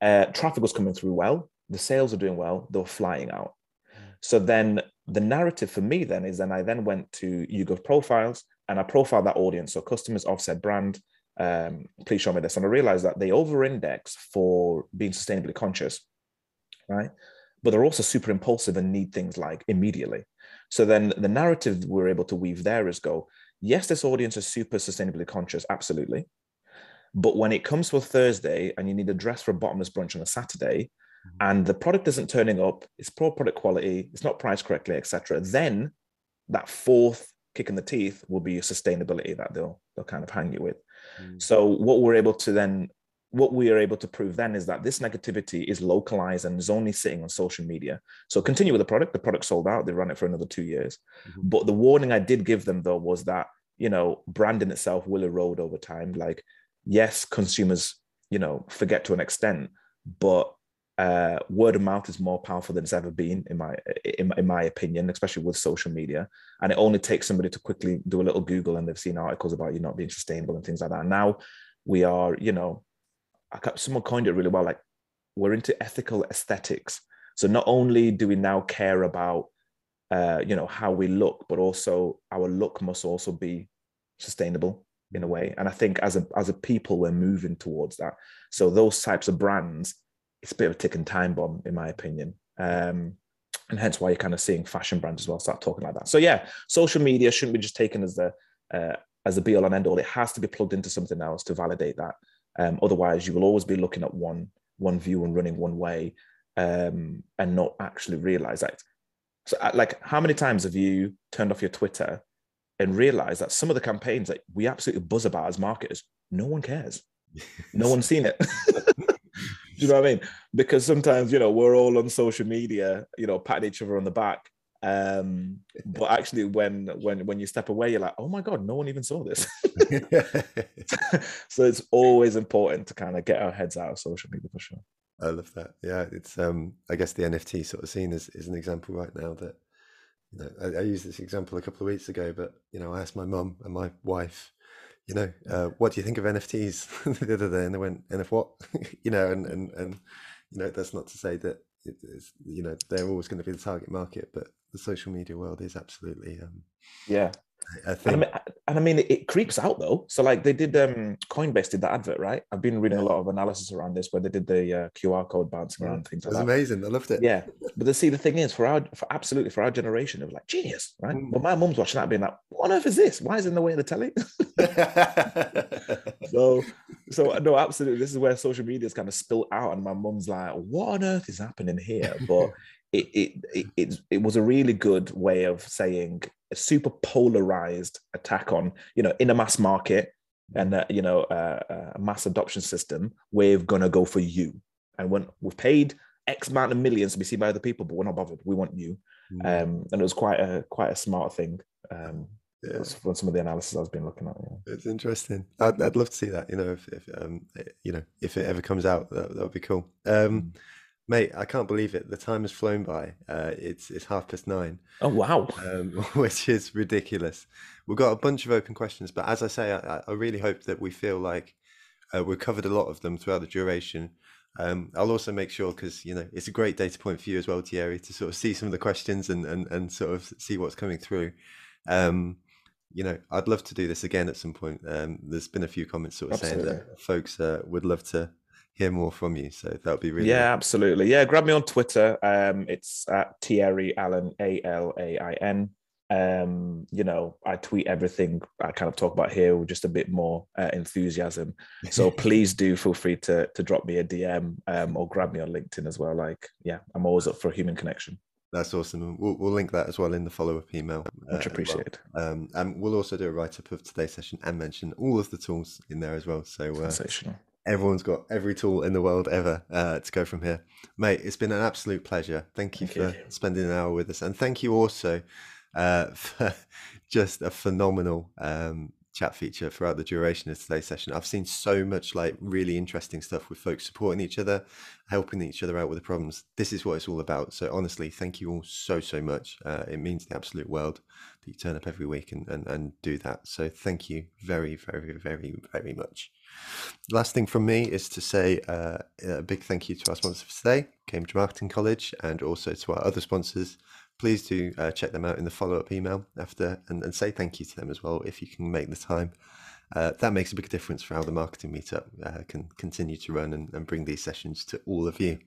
Uh, traffic was coming through well. The sales are doing well. They were flying out. Mm. So then the narrative for me then is then I then went to YouGov profiles and I profiled that audience. So customers offset brand, um, please show me this. And I realized that they over-index for being sustainably conscious, right? But they're also super impulsive and need things like immediately. So then the narrative we're able to weave there is go, yes, this audience is super sustainably conscious, absolutely. But when it comes to a Thursday and you need a dress for a bottomless brunch on a Saturday, mm-hmm. and the product isn't turning up, it's poor product quality, it's not priced correctly, etc., then that fourth kick in the teeth will be your sustainability that they'll they'll kind of hang you with. Mm. So what we're able to then what we are able to prove then is that this negativity is localized and is only sitting on social media. So continue with the product. The product sold out. They run it for another two years. Mm-hmm. But the warning I did give them though was that you know branding itself will erode over time. Like yes, consumers you know forget to an extent, but uh, word of mouth is more powerful than it's ever been in my, in, in my opinion, especially with social media. And it only takes somebody to quickly do a little Google and they've seen articles about you not being sustainable and things like that. And now we are, you know, someone coined it really well. Like we're into ethical aesthetics. So not only do we now care about, uh, you know, how we look, but also our look must also be sustainable in a way. And I think as a as a people, we're moving towards that. So those types of brands it's a bit of a ticking time bomb, in my opinion. Um, and hence why you're kind of seeing fashion brands as well start talking like that. So yeah, social media shouldn't be just taken as the uh, as a be all and end all. It has to be plugged into something else to validate that. Um, otherwise, you will always be looking at one one view and running one way, um, and not actually realize that. So, uh, like, how many times have you turned off your Twitter and realized that some of the campaigns that we absolutely buzz about as marketers, no one cares, no one's seen it. Do you know what I mean? Because sometimes, you know, we're all on social media, you know, patting each other on the back. Um, but actually when when when you step away, you're like, oh my God, no one even saw this. so it's always important to kind of get our heads out of social media for sure. I love that. Yeah, it's um I guess the NFT sort of scene is, is an example right now that you know I, I used this example a couple of weeks ago, but you know, I asked my mum and my wife you know, uh, what do you think of NFTs the other day? And they went, NF what? you know, and, and, and, you know, that's not to say that it you know, they're always going to be the target market, but the social media world is absolutely, um, yeah. I think, and I mean, and I mean it, it, creeps out though. So like they did, um, Coinbase did the advert, right? I've been reading yeah. a lot of analysis around this where they did the uh, QR code bouncing around things. It was like amazing. I loved it. Yeah, but the see the thing is for our for absolutely for our generation, it was like genius, right? Mm. But my mum's watching that, being like, "What on earth is this? Why is it in the way of the telly?" so, so no, absolutely. This is where social media is kind of spilt out, and my mum's like, "What on earth is happening here?" But it, it, it, it, was a really good way of saying a super polarized attack on, you know, in a mass market and, uh, you know, uh, a mass adoption system, we're to go for you. And when we've paid X amount of millions to be seen by other people, but we're not bothered. We want you. Mm. Um, and it was quite a, quite a smart thing. Um, yeah. from some of the analysis I've been looking at. Yeah. It's interesting. I'd, I'd love to see that. You know, if, if um, you know, if it ever comes out, that, that would be cool. Um, mm. Mate, I can't believe it. The time has flown by. Uh, it's it's half past nine. Oh wow! Um, which is ridiculous. We've got a bunch of open questions, but as I say, I, I really hope that we feel like uh, we've covered a lot of them throughout the duration. Um, I'll also make sure because you know it's a great data point for you as well, Thierry, to sort of see some of the questions and and, and sort of see what's coming through. Um, you know, I'd love to do this again at some point. Um, there's been a few comments sort of Absolutely. saying that folks uh, would love to hear more from you. So that would be really yeah, absolutely. Yeah, grab me on Twitter. Um, it's at Thierry Alain A L A I N. Um, you know, I tweet everything I kind of talk about here with just a bit more uh, enthusiasm. So please do feel free to to drop me a DM um, or grab me on LinkedIn as well. Like, yeah, I'm always up for a human connection. That's awesome. We'll, we'll link that as well in the follow up email. Much uh, appreciated. Well. Um, and we'll also do a write up of today's session and mention all of the tools in there as well. So, uh, sensational everyone's got every tool in the world ever uh, to go from here. Mate, it's been an absolute pleasure. Thank you thank for you. spending an hour with us. And thank you also uh, for just a phenomenal um, chat feature throughout the duration of today's session. I've seen so much like really interesting stuff with folks supporting each other, helping each other out with the problems. This is what it's all about. So honestly, thank you all so, so much. Uh, it means the absolute world that you turn up every week and, and, and do that. So thank you very, very, very, very much. Last thing from me is to say uh, a big thank you to our sponsor for today, Cambridge Marketing College, and also to our other sponsors. Please do uh, check them out in the follow up email after and, and, say thank you to them as well if you can make the time. Uh, that makes a big difference for how the marketing meetup uh, can continue to run and, and, bring these sessions to all of you.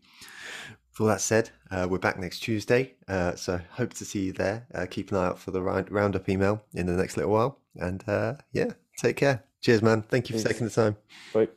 For that said, uh, we're back next Tuesday, uh, so hope to see you there. keep an eye out for the round, roundup email in the next little while, and yeah, take care. Cheers, man. Thank you Thanks. for taking the time. Bye.